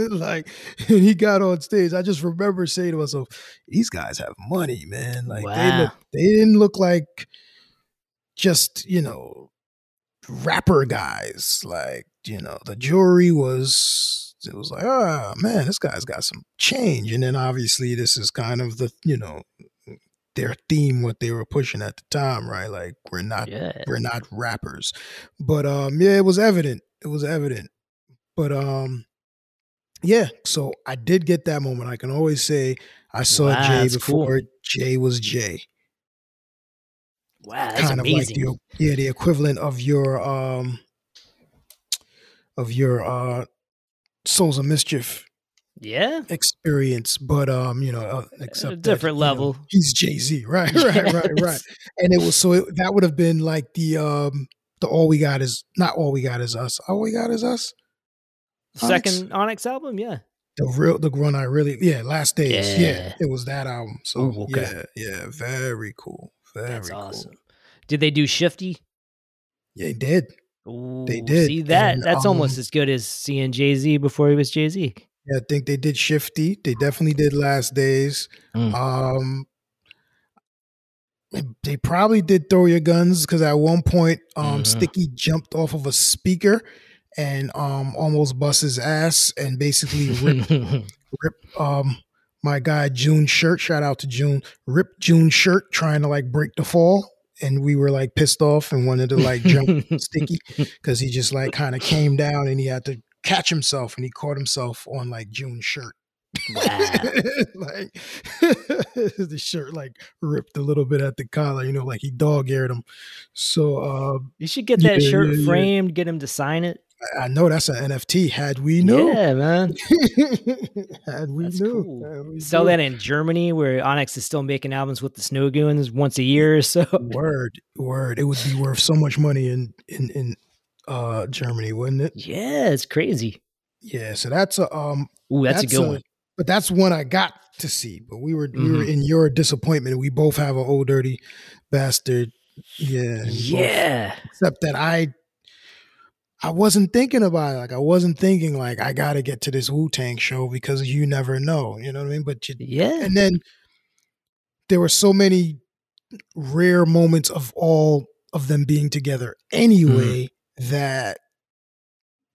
*laughs* like, and he got on stage. I just remember saying to myself, these guys have money, man. Like they look, they didn't look like just you know rapper guys. Like you know, the jury was. It was like, ah, man, this guy's got some change. And then obviously, this is kind of the, you know, their theme, what they were pushing at the time, right? Like, we're not Yeah. we're not rappers. But um yeah, it was evident. It was evident. But um yeah, so I did get that moment. I can always say I saw Wow, Jay that's cool. before Jay was Jay. Wow. That's kind amazing. of like the yeah, the equivalent of your um of your uh Souls of Mischief yeah. experience, but um, you know, uh, except that, different you know, level. he's Jay Z, *laughs* right, right, right, right. And it was so it, that would have been like the um, the all we got is not all we got is us. All we got is us. Onyx? Second Onyx album, yeah. The real the one I really yeah last days yeah, Yeah. it was that album. So Ooh, okay. yeah yeah very cool very That's cool. awesome. Did they do Shifftee? Yeah, he did. Ooh, did, See that? and, that's almost um, as good as seeing Jay Z before he was Jay Z. Yeah, I think they did Shifftee. They definitely did Last Days. Mm. Um, they- probably did Throw Your Guns because at one point, um, Mhm. Sticky jumped off of a speaker and um almost bust his ass and basically ripped, *laughs* ripped um my guy June shirt. Shout out to June. Ripped June shirt trying to like break the fall. And we were like pissed off and wanted to like jump *laughs* Sticky because he just like kind of came down and he had to catch himself and he caught himself on like June's shirt. wow. *laughs* like *laughs* the shirt like ripped a little bit at the collar, you know, like he dog eared him. So uh You should get that Yeah, shirt yeah, yeah. framed, get him to sign it. I know that's an NFT. Had we knew, Yeah, man. *laughs* had we That's knew, cool. had we Sell knew. that in Germany where Onyx is still making albums with the Snow Goons once a year or so. Word, word. It would be worth so much money in in in uh Germany, wouldn't it? Yeah, it's crazy. Yeah. So that's a um. Ooh, that's, a good one. But that's one I got to see. But we were we were Mhm. in your disappointment. We both have an old dirty bastard. Yeah. and both- Yeah. except that I I wasn't thinking about it. Like I wasn't thinking like I gotta get to this Wu Tang show because you never know. You know what I mean? But you Yeah. and then there were so many rare moments of all of them being together anyway that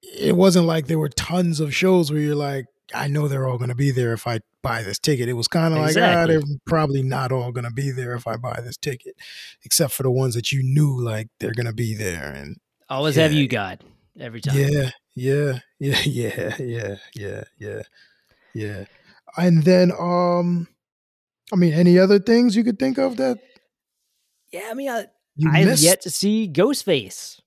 it wasn't like there were tons of shows where you're like I know they're all going to be there if I buy this ticket. It was kind of like, ah, they're probably not all going to be there if I buy this ticket, except for the ones that you knew like they're going to be there. And Always have you, God, every time. yeah, yeah, *laughs* yeah, yeah, yeah, yeah, yeah, yeah. And then, um, I mean, any other things you could think of that Yeah, I mean, I, I've yet to see Ghostface.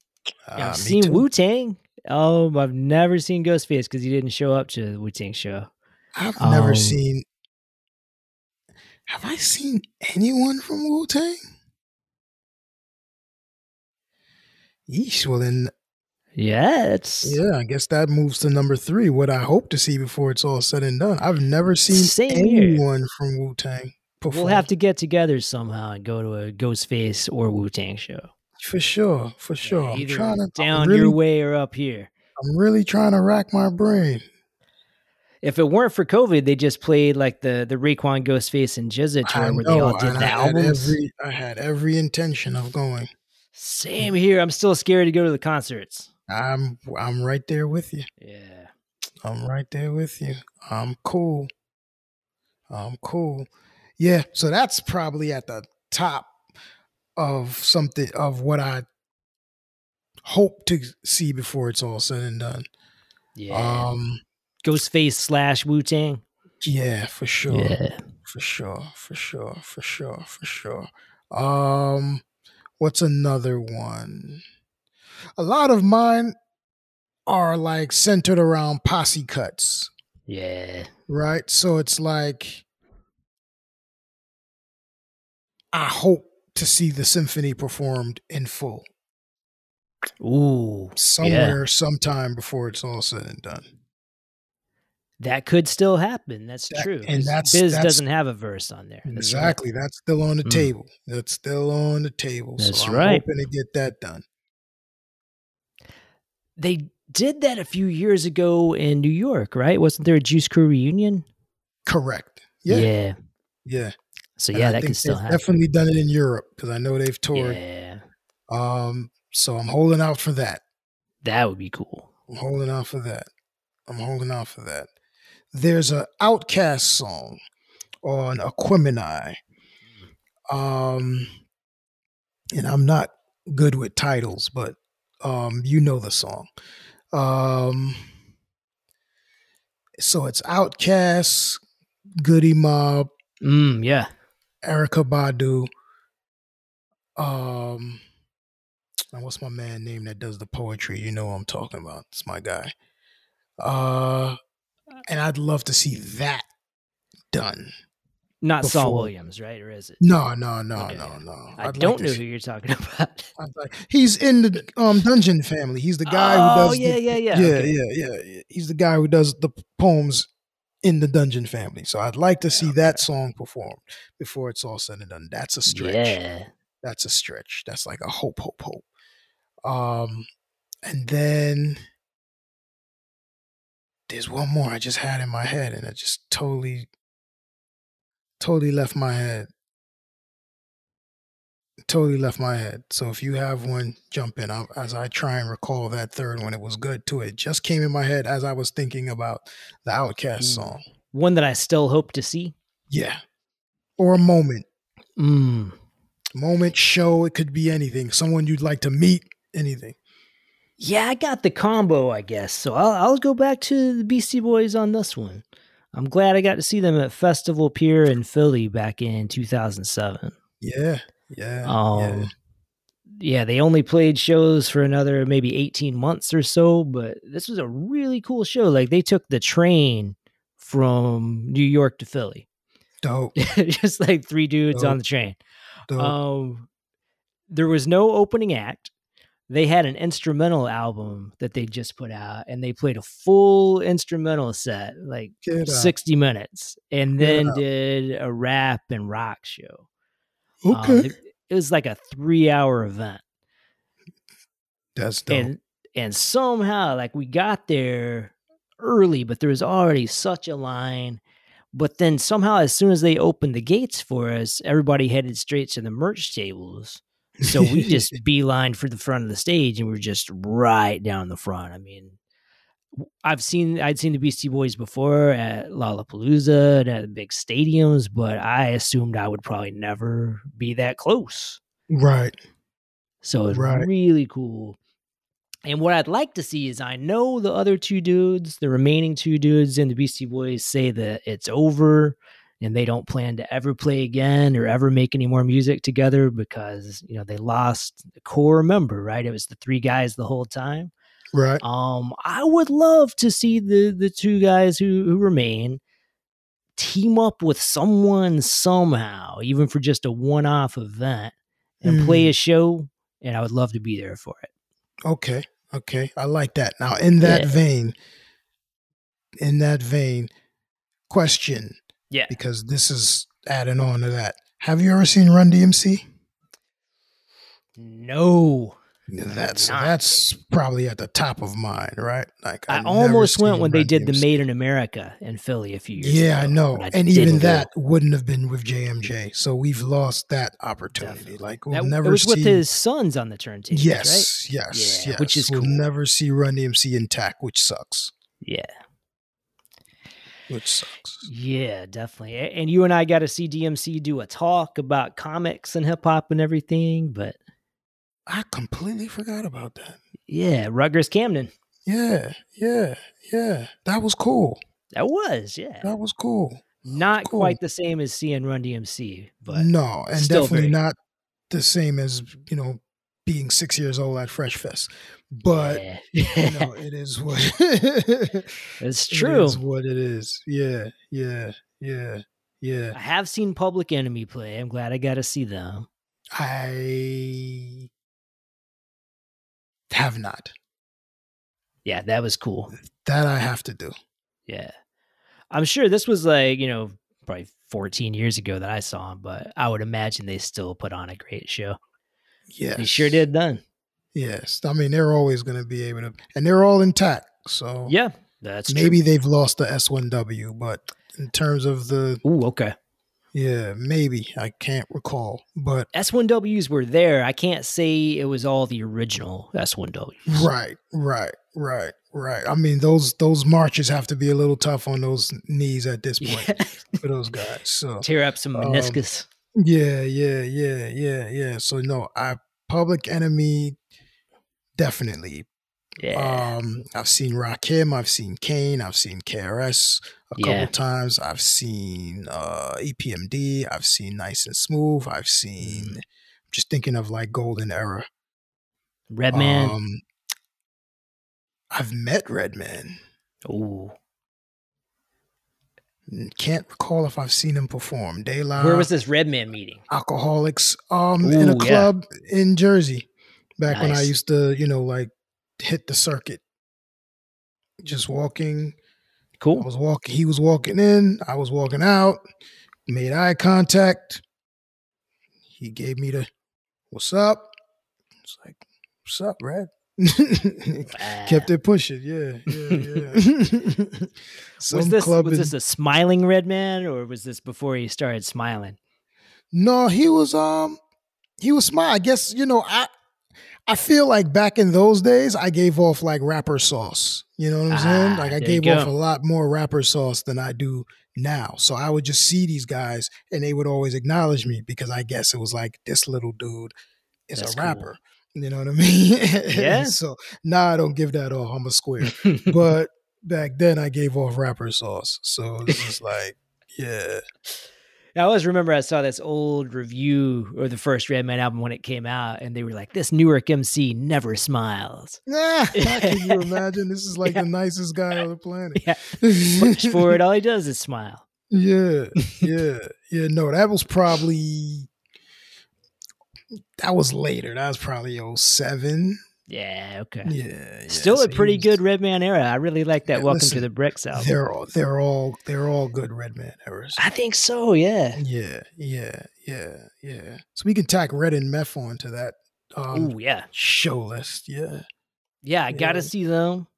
I've seen. Wu Tang. Um, I've never seen Ghostface because he didn't show up to the Wu Tang show. I've never um, seen. Have I seen anyone from Wu Tang? Yeesh. Well, then, Yeah, it's yeah, I guess that moves to number three. What I hope to see before it's all said and done. I've never seen Same here. anyone from Wu Tang perform. we'll have to get together somehow and go to a Ghostface or Wu Tang show. For sure, for sure. Yeah, I'm trying to down really, your way or up here. I'm really trying to rack my brain. If it weren't for COVID, they just played like the the Raekwon Ghostface and GZA tour where they all did the albums. every I had every intention of going. Same here. I'm still scared to go to the concerts. I'm I'm right there with you. Yeah. I'm right there with you. I'm cool. I'm cool. Yeah, so that's probably at the top of something of what I hope to see before it's all said and done. Yeah. Um Ghostface slash Wu Tang. yeah, for sure. Yeah. For sure, for sure, for sure, for sure. Um what's another one? A lot of mine are like centered around posse cuts. Yeah. right? So it's like I hope to see the symphony performed in full Ooh. somewhere, sometime before it's all said and done. That could still happen. That's That- true. And that's- Biz that's- doesn't have a verse on there. That's right. Exactly, that's still on the Mm. table. That's still on the table. That's so I'm right. hoping to get that done. They did that a few years ago in New York, right? Wasn't there a Juice Crew reunion? Correct. Yeah, yeah. Yeah. So yeah, that could still they've happen. Definitely done it in Europe because I know they've toured. Yeah. Um, so I'm holding out for that. That would be cool. I'm holding out for that. I'm holding out for that. There's a OutKast song on Aquemini. Um, and I'm not good with titles, but um, you know the song. Um, so it's OutKast, Goodie Mob, Mm, yeah. Erykah Badu. Um, now what's my man name that does the poetry? You know what I'm talking about. It's my guy. Uh, and I'd love to see that done. Not Saul Williams, right? Or is it? No, no, no, Okay. no, no. I I'd don't like know who you're talking *laughs* about. Like- he's in the um Dungeon family. He's the guy oh, who does. yeah, the, yeah, yeah, yeah, okay. yeah, yeah, yeah. He's the guy who does the poems in the Dungeon family. So I'd like to see that song performed before it's all said and done. That's a stretch. Yeah. that's a stretch. That's like a hope, hope, hope. Um, and then there's one more I just had in my head, and I just totally, totally left my head. Totally left my head. So if you have one, jump in. i as I try and recall that third one, it was good too. It just came in my head as I was thinking about the OutKast Mm. song. One that I still hope to see. Yeah, or a moment, Mm. moment, show. It could be anything. Someone you'd like to meet. Anything. Yeah, I got the combo, I guess. So I'll, I'll go back to the Beastie Boys on this one. I'm glad I got to see them at Festival Pier in Philly back in 2007. Yeah, yeah, Um, yeah. yeah, they only played shows for another maybe 18 months or so, but this was a really cool show. Like they took the train from New York to Philly. Dope. *laughs* Just like three dudes Dope. on the train. Dope. Um there was no opening act. They had an instrumental album that they just put out and they played a full instrumental set, like Get out. 60 minutes, and Get then did a rap and rock show. Um, Okay. it, it was like a three hour event. That's dope. And and somehow like we got there early, but there was already such a line. But then somehow as soon as they opened the gates for us, everybody headed straight to the merch tables. So we just *laughs* beeline for the front of the stage and we're just right down the front. I mean, I've seen I'd seen the Beastie Boys before at Lollapalooza and at big stadiums, but I assumed I would probably never be that close. right. So it's Right. really cool. And what I'd like to see is I know the other two dudes, the remaining two dudes in the Beastie Boys say that it's over and they don't plan to ever play again or ever make any more music together because, you know, they lost the core member, right? It was the three guys the whole time. Right. Um, I would love to see the the two guys who who remain team up with someone somehow, even for just a one off event, and play Mm. a show. And I would love to be there for it. Okay. Okay. I like that. Now, in that Yeah. vein, in that vein, question, Yeah, because this is adding on to that. Have you ever seen Run DMC? no, That's not. that's probably at the top of mine, right? Like I I've almost went when they did the. Made in America in Philly a few years Yeah, I know. I And even didn't go. that wouldn't have been with JMJ. So we've lost that opportunity. Definitely. Like we'll That, never it was see with his sons on the turntable. right? Yes, yes, Yeah, yes. which is we'll cool. never see Run DMC intact, which sucks. Yeah, Which sucks. yeah, definitely. And you and I got to see DMC do a talk about comics and hip hop and everything. But I completely forgot about that. yeah, Rutgers Camden. Yeah, yeah, yeah. That was cool. That was yeah, That was cool. not cool. quite the same as seeing Run DMC, but no, and definitely not the same as you know being six years old at Fresh Fest. But yeah. *laughs* you know, it is what *laughs* it's true. is what it is. Yeah, yeah, yeah, yeah. I have seen Public Enemy play. I'm glad I got to see them. I have not. Yeah, that was cool. That I have to do. Yeah. I'm sure this was like, you know, probably 14 years ago that I saw him, but I would imagine they still put on a great show. Yes. They sure did then. Yes. I mean, they're always going to be able to, and they're all intact. So Yeah, that's maybe they've lost the S1W, but in terms of the, true. Ooh, okay. Yeah, maybe. I can't recall. But S1Ws were there. I can't say it was all the original S1Ws. right, right, right, right. I mean, those those marches have to be a little tough on those knees at this point Yeah. *laughs* for those guys. So Tear up some Um, meniscus. Yeah, yeah, yeah, yeah, yeah. So no, I Public Enemy definitely. Yeah. Um, I've seen Rakim, I've seen Kane, I've seen KRS a couple Yeah. times. I've seen uh EPMD, I've seen Nice and Smooth, I've seen Mm-hmm. just thinking of like Golden Era. Redman. Um I've met Redman. Ooh. Can't recall if I've seen him perform. La Where was this Redman meeting? alcoholics um in a Ooh, yeah. club in Jersey back when I used to, you know, like hit the circuit. Just walking. Cool. I was walking he was walking in, I was walking out, made eye contact. He gave me the what's up? It's like, what's up, Red? *laughs* Kept it pushing, yeah, yeah, yeah. *laughs* *laughs* Was this was this a smiling Redman, or was this before he started smiling? No, he was um he was smart. I guess, you know, I I feel like back in those days I gave off like rapper sauce. You know what I'm saying? Ah, Like I gave off a lot more rapper sauce than I do now. So I would just see these guys and they would always acknowledge me because I guess it was like this little dude is That's a cool. rapper. You know what I *laughs* mean? Yeah. so now I don't give that off. I'm a square. *laughs* but back then I gave off rapper sauce. So it's just like, yeah. I always remember I saw this old review of the first Redman album when it came out, and they were like, "This Newark MC never smiles." *laughs* Nah, can you *laughs* imagine? This is like Yeah. the nicest guy on the planet. Yeah, push for it. All he does is smile. *laughs* Yeah, yeah, yeah. No, that was probably that was later. That was probably 07. Yeah, okay. Yeah, yeah. Still So a pretty was- good Redman era. I really like that Yeah, Welcome listen, to the Bricks album. They're all they're all they're all good Redman eras. I think so. Yeah. Yeah, yeah, yeah, yeah. So we can tack Red and Meth onto that um, Oh yeah. show list. Yeah, Yeah, I gotta see them.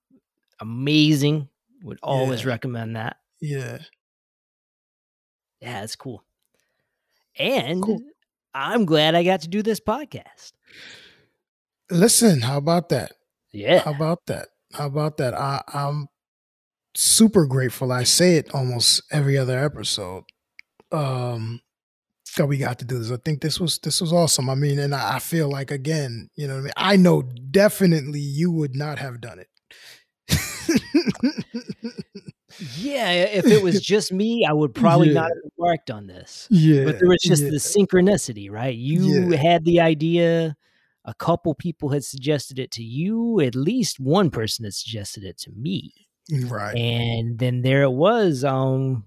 Amazing. Would always Yeah. recommend that. yeah. Yeah, it's cool. And Cool. I'm glad I got to do this podcast. Listen, how about that? Yeah. How about that? How about that? I, I'm super grateful. I say it almost every other episode. Um, that we got to do this. I think this was this was awesome. I mean, and I, I feel like again, you know, what I mean, I know definitely you would not have done it. Yeah, if it was just me, I would *laughs* probably not Yeah. have embarked on this. yeah, But there was just yeah, the synchronicity, right? You Yeah. had the idea. A couple people had suggested it to you. At least one person had suggested it to me. right. And then there it was. Um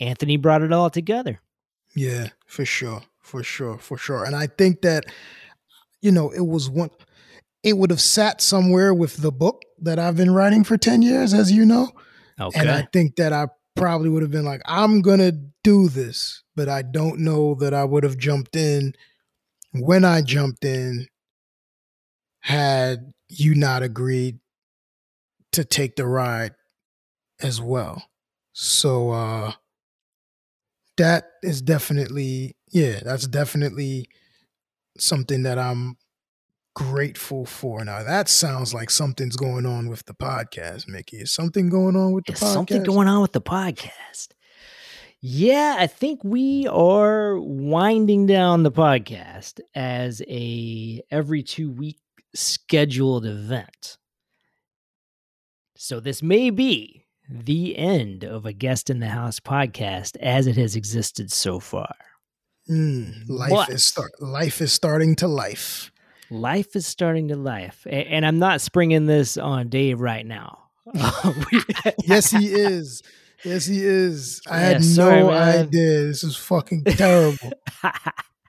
Anthony brought it all together. Yeah, for sure, for sure, for sure. And I think that you know it was one. It would have sat somewhere with the book that I've been writing for ten years, as you know. Okay. And I think that I probably would have been like, I'm gonna do this, but I don't know that I would have jumped in when I jumped in had you not agreed to take the ride as well. So uh that is definitely yeah, that's definitely something that I'm grateful for. Now that sounds like something's going on with the podcast, Mickey. Is something going on with the There's podcast? something going on with the podcast. Yeah, I think we are winding down the podcast as a every 2 week scheduled event. So this may be the end of a guest in the house podcast as it has existed so far. Mm, life But- is start. Life is starting to life. Life is starting to life, a- and I'm not springing this on Dave right now. *laughs* *laughs* Yes, he is. Yes, he is. I Yeah, had sorry, no man. idea. This is fucking terrible. *laughs* Are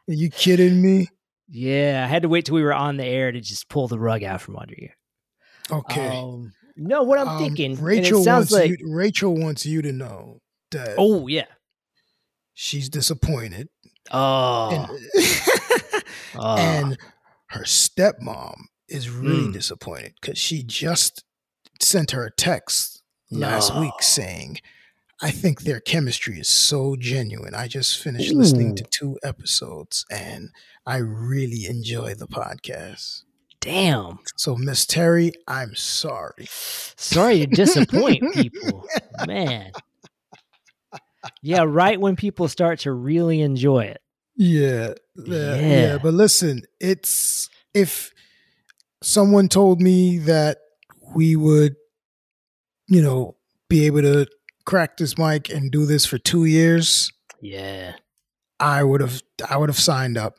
you kidding me? Yeah, I had to wait till we were on the air to just pull the rug out from under you. Okay. Um, no, what I'm Um, thinking, Rachel it sounds wants like, you. Rachel wants you to know that oh yeah, she's disappointed, oh, and, *laughs* oh. and her stepmom is really Mm. disappointed because she just sent her a text last week saying, I think their chemistry is so genuine. I just finished listening to two episodes and I really enjoy the podcast. damn. So, Miss Terry, I'm sorry. Sorry to disappoint *laughs* people, man. Yeah, right when people start to really enjoy it. Yeah, yeah, yeah. Yeah. But listen, it's if someone told me that we would, you know, be able to crack this mic and do this for two years, Yeah, I would have I would have signed up.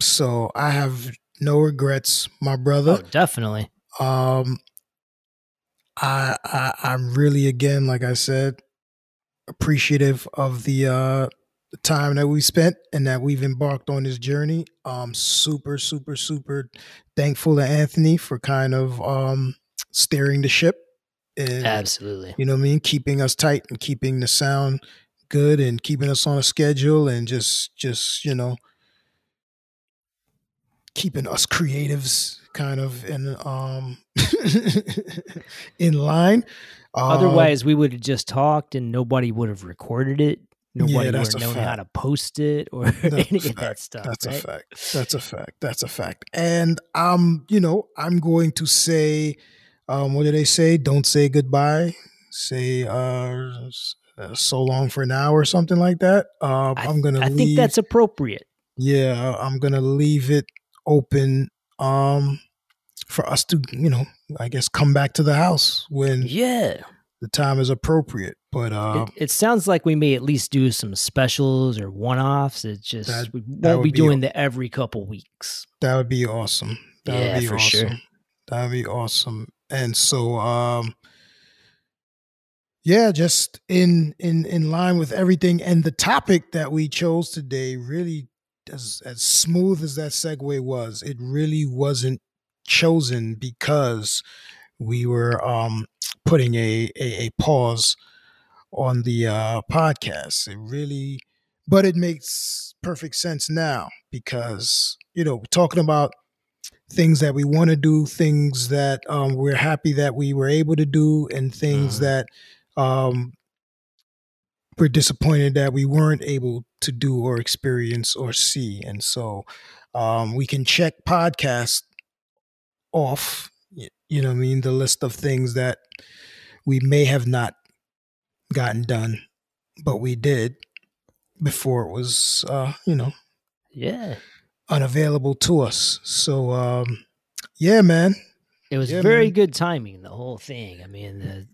So I have no regrets, my brother. oh, definitely. Um I, I I'm really again, like I said, appreciative of the uh the time that we spent and that we've embarked on this journey. Um super, super, super thankful to Anthony for kind of um steering the ship and Absolutely. you know what I mean, keeping us tight and keeping the sound good and keeping us on a schedule and just just, you know, keeping us creatives kind of in um *laughs* in line. Uh, Otherwise, we would have just talked and nobody would have recorded it. Nobody Yeah, would have known fact. how to post it or *laughs* any of that stuff. That's right? a fact. That's a fact. That's a fact. And um, you know, I'm going to say, um, what do they say? Don't say goodbye. Say uh, uh so long for now or something like that. Um, I, I'm gonna I leave. think that's appropriate. yeah, I'm gonna leave it open. Um, for us to, you know, I guess come back to the house when Yeah. the time is appropriate. But uh, it, it, sounds like we may at least do some specials or one-offs. It's just that, we won't be doing the every couple weeks. That would be awesome. That yeah, would be for awesome. Sure. That would be awesome. And so, um, yeah, just in in in line with everything, and the topic that we chose today really, as as smooth as that segue was, it really wasn't chosen because we were um putting a a, a pause on the uh, podcast. It really, but it makes perfect sense now because you know talking about things that we want to do, things that um, we're happy that we were able to do, and things mm. that um, we're disappointed that we weren't able to do or experience or see. And so um, we can check podcast off, you know I mean, the list of things that we may have not gotten done, but we did before it was, uh, you know, yeah, unavailable to us. So, um, yeah, man. It was yeah, very man. good timing, the whole thing. I mean, the,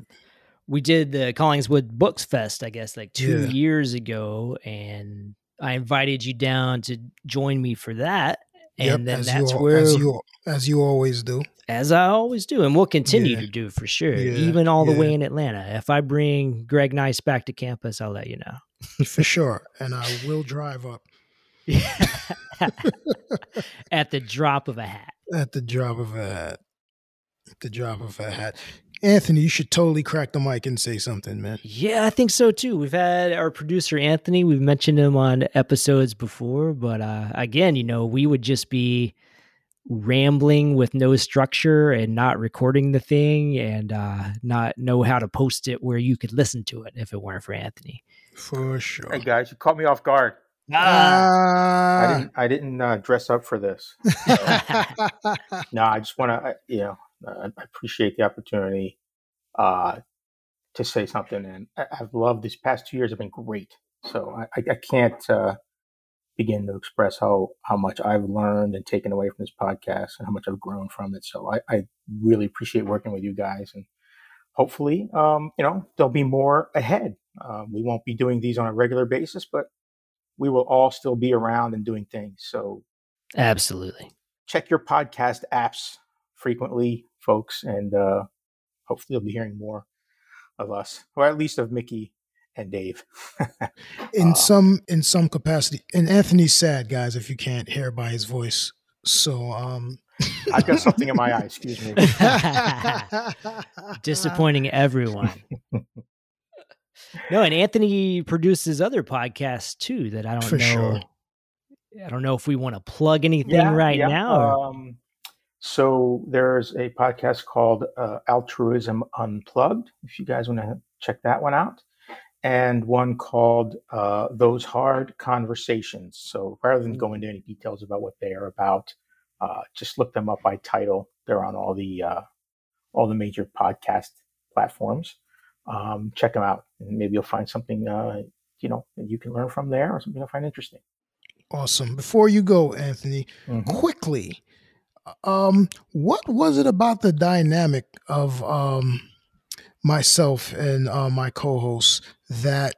we did the Collingswood Books Fest, I guess, like two yeah. years ago, and I invited you down to join me for that. And yep, then that's you, where, as you, as you always do, as I always do, and we'll continue yeah. to do for sure, yeah. even all the way in Atlanta. If I bring Greg Nice back to campus, I'll let you know for *laughs* sure, and I will drive up *laughs* *laughs* at the drop of a hat. At the drop of a hat. At the drop of a hat. Anthony, you should totally crack the mic and say something, man. Yeah, I think so too. We've had our producer Anthony. We've mentioned him on episodes before, but uh, again, you know, we would just be rambling with no structure and not recording the thing and uh, not know how to post it where you could listen to it if it weren't for Anthony. For sure. Hey guys, you caught me off guard. Ah. I didn't. I didn't uh, dress up for this. So, *laughs* no, I just want to. You know, I appreciate the opportunity uh, to say something, and I, have loved these past two years. Have been great. So I, I can't uh, begin to express how how much I've learned and taken away from this podcast, and how much I've grown from it. So I, I really appreciate working with you guys, and hopefully, um, you know, there'll be more ahead. Um, we won't be doing these on a regular basis, but we will all still be around and doing things. So absolutely check your podcast apps frequently folks, and uh, hopefully you'll be hearing more of us, or at least of Mickey and Dave. *laughs* in uh, some in some capacity. And Anthony's sad, guys, if you can't hear by his voice. So um *laughs* I've got something in my eye, *laughs* excuse me. Disappointing everyone. No, and Anthony produces other podcasts too that I don't For know. Sure. I don't know if we want to plug anything yeah, right yeah. now. Um, so there's a podcast called uh, Altruism Unplugged, if you guys want to check that one out, and one called uh, Those Hard Conversations. So rather than go into any details about what they are about, uh, just look them up by title. They're on all the uh, all the major podcast platforms. Um, check them out, and maybe you'll find something uh, you know that you can learn from there, or something you'll find interesting. Awesome. Before you go, Anthony, mm-hmm. quickly um, what was it about the dynamic of um, myself and uh, my co-hosts that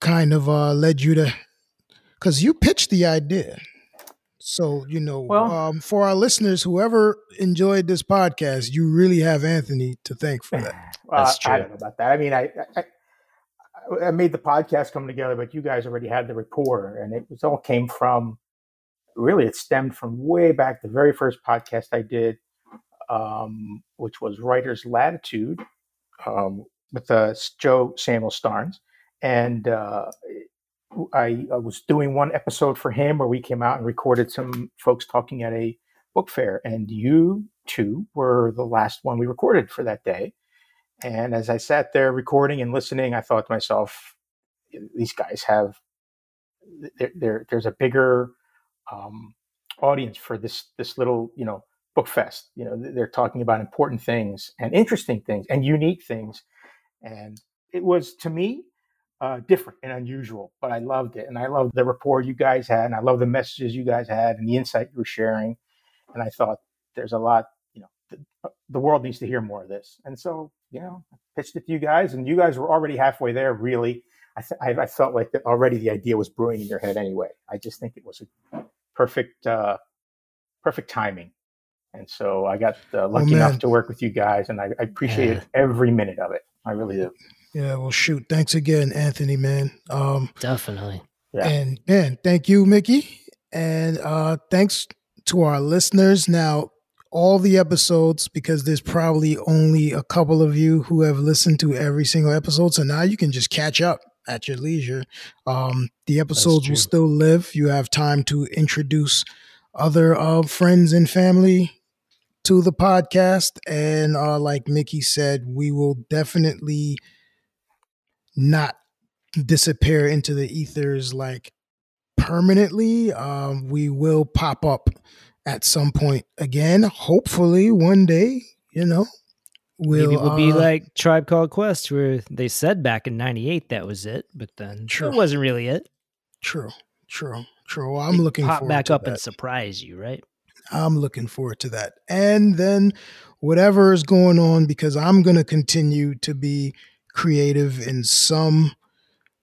kind of uh, led you to? Because you pitched the idea. So you know, well, um, for our listeners, whoever enjoyed this podcast, you really have Anthony to thank for that. *sighs* Well, That's true. I don't know about that. I mean, I, I I made the podcast come together, but you guys already had the rapport, and it was all came from really it stemmed from way back the very first podcast I did, um, which was Writer's Latitude um, with uh, Joe Samuel Starnes. And uh, I, I, was doing one episode for him where we came out and recorded some folks talking at a book fair. And you two were the last one we recorded for that day. And as I sat there recording and listening, I thought to myself, these guys have, there, there's a bigger um, audience for this this little you know book fest. You know, they're talking about important things and interesting things and unique things, and it was to me uh, different and unusual. But I loved it, and I loved the rapport you guys had, and I love the messages you guys had, and the insight you were sharing. And I thought there's a lot, you know, the world needs to hear more of this. And so, you know, I pitched it to you guys, and you guys were already halfway there. Really, I th- I, felt like already the idea was brewing in your head anyway. I just think it was a perfect, uh, perfect timing. And so I got uh, oh, lucky oh, enough to work with you guys, and I, I appreciate yeah. every minute of it. I really do. Yeah, well, shoot. Thanks again, Anthony, man. Um, Definitely. Yeah. And man, thank you, Mickey. And uh, thanks to our listeners. Now, all the episodes, because there's probably only a couple of you who have listened to every single episode. So now you can just catch up at your leisure. Um, the episodes will still live. You have time to introduce other uh, friends and family to the podcast. And uh, like Mickey said, we will definitely not disappear into the ethers like permanently. Um, we will pop up at some point again. Hopefully, one day, you know, we'll, Maybe we'll uh, be like Tribe Called Quest, where they said back in '98 that was it, but then true. it wasn't really it. True, true, true. I'm they looking pop back up that. and surprise you, right? I'm looking forward to that. And then whatever is going on, because I'm going to continue to be creative in some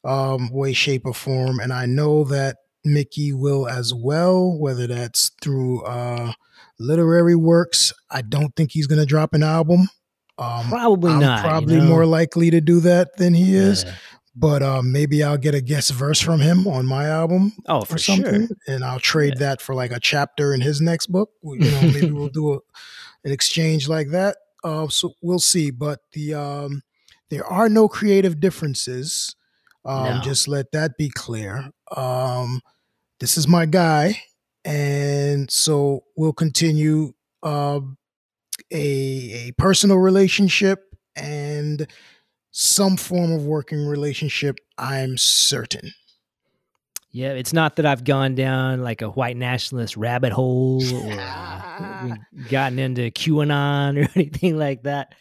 um, way, shape, or form. And I know that Mickey will as well, whether that's through uh, literary works. I don't think he's going to drop an album. Um, probably I'm not. Probably you know? more likely to do that than he is. Yeah. But um, maybe I'll get a guest verse from him on my album. Oh, for something, sure. And I'll trade yeah. that for like a chapter in his next book. You know, maybe we'll *laughs* do a, an exchange like that. Uh, so we'll see. But the um, there are no creative differences. Um, no. Just let that be clear. Um, this is my guy, and so we'll continue uh, a a personal relationship and some form of working relationship. I'm certain. Yeah, it's not that I've gone down like a white nationalist rabbit hole or *laughs* uh, gotten into QAnon or *laughs* anything like that.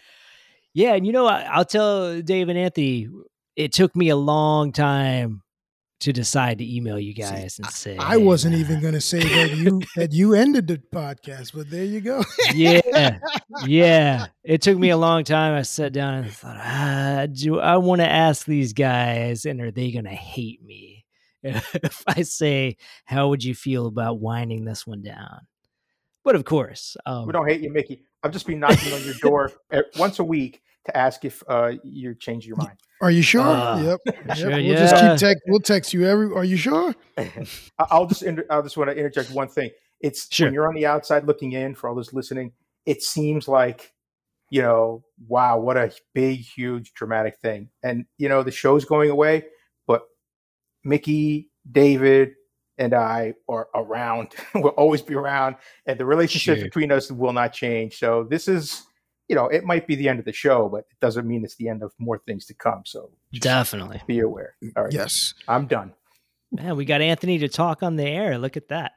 Yeah, and you know, I'll tell Dave and Anthony, it took me a long time to decide to email you guys See, and say I, I wasn't even going to say that you that you ended the podcast, but there you go. yeah, yeah. *laughs* It took me a long time. I sat down and thought, ah, do I want to ask these guys, and are they going to hate me *laughs* if I say, "How would you feel about winding this one down?" But of course, um, we don't hate you, Mickey. I've just been knocking on your door once a week to ask if uh, you change your mind. Are you sure? Uh, yep. *laughs* yep. Sure, we'll yeah. just keep text. We'll text you every. Are you sure? *laughs* I'll just. Inter- I'll just want to interject one thing. It's sure. when you're on the outside looking in for all those listening. It seems like, you know, wow, what a big, huge, dramatic thing. And you know, the show's going away, but Mickey, David, and I are around. *laughs* we'll always be around, and the relationship sure. between us will not change. So this is you know, it might be the end of the show, but it doesn't mean it's the end of more things to come. So definitely be aware. All right. Yes. I'm done. Man, we got Anthony to talk on the air. Look at that.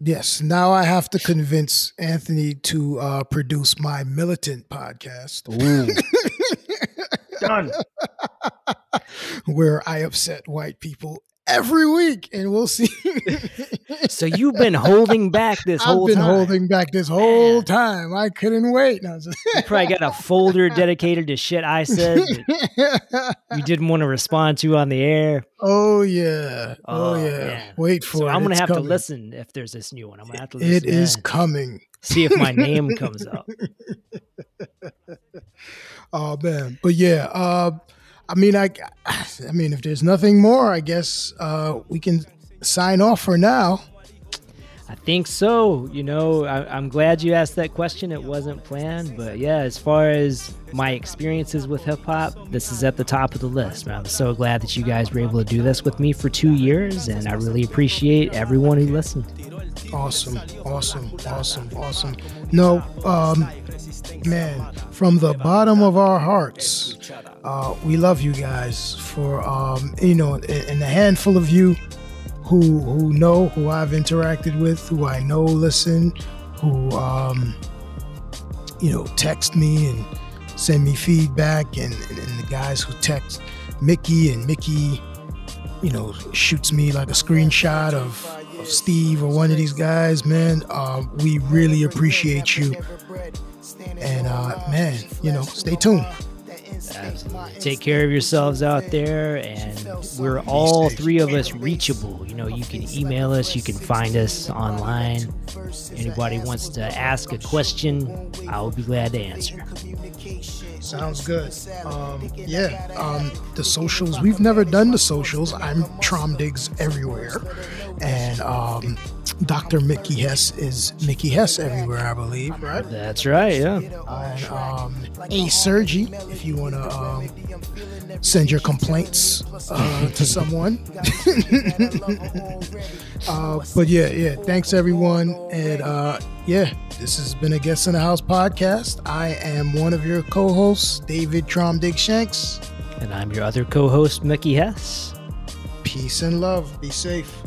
Yes. Now I have to convince Anthony to uh, produce my militant podcast. *laughs* done. *laughs* Where I upset white people every week, and we'll see. *laughs* so you've been holding back this whole time. I've been holding back this whole Man. time. I couldn't wait. No, you probably got a folder dedicated to shit I said *laughs* you didn't want to respond to on the air. Oh yeah. Oh, oh yeah. Man. Wait for so it. I'm gonna it's have coming. to listen if there's this new one. I'm gonna have to listen. It is coming. See if my name comes *laughs* up. oh man. But yeah, uh I mean, I, I mean, if there's nothing more, I guess uh, we can sign off for now. I think so. You know, I, am glad you asked that question. It wasn't planned, but yeah, as far as my experiences with hip hop, this is at the top of the list. I'm so glad that you guys were able to do this with me for two years, and I really appreciate everyone who listened. Awesome, awesome, awesome, awesome. No, um, man, from the bottom of our hearts, uh, we love you guys for um, you know, and a handful of you who who know who I've interacted with, who I know listen, who um, you know text me and send me feedback, and, and, and the guys who text Mickey and Mickey, you know, shoots me like a screenshot of, of Steve or one of these guys. Man, uh, we really appreciate you and uh, man, you know, stay tuned. Absolutely. Take care of yourselves out there, and we're all three of us reachable. You know, you can email us, you can find us online. Anybody wants to ask a question, I'll be glad to answer. Sounds good. Um, yeah, um, the socials. We've never done the socials. I'm Traum Diggs everywhere, and um, Dr. Mickey Hess is Mickey Hess everywhere, I believe, right? That's right, yeah. And um, A Sergi, if you want to um, send your complaints uh, to *laughs* someone. *laughs* uh, but yeah, yeah, thanks everyone. And uh, yeah, this has been a Guest in the House podcast. I am one of your co hosts, David Traum Diggs Shanks. And I'm your other co host, Mickey Hess. Peace and love. Be safe.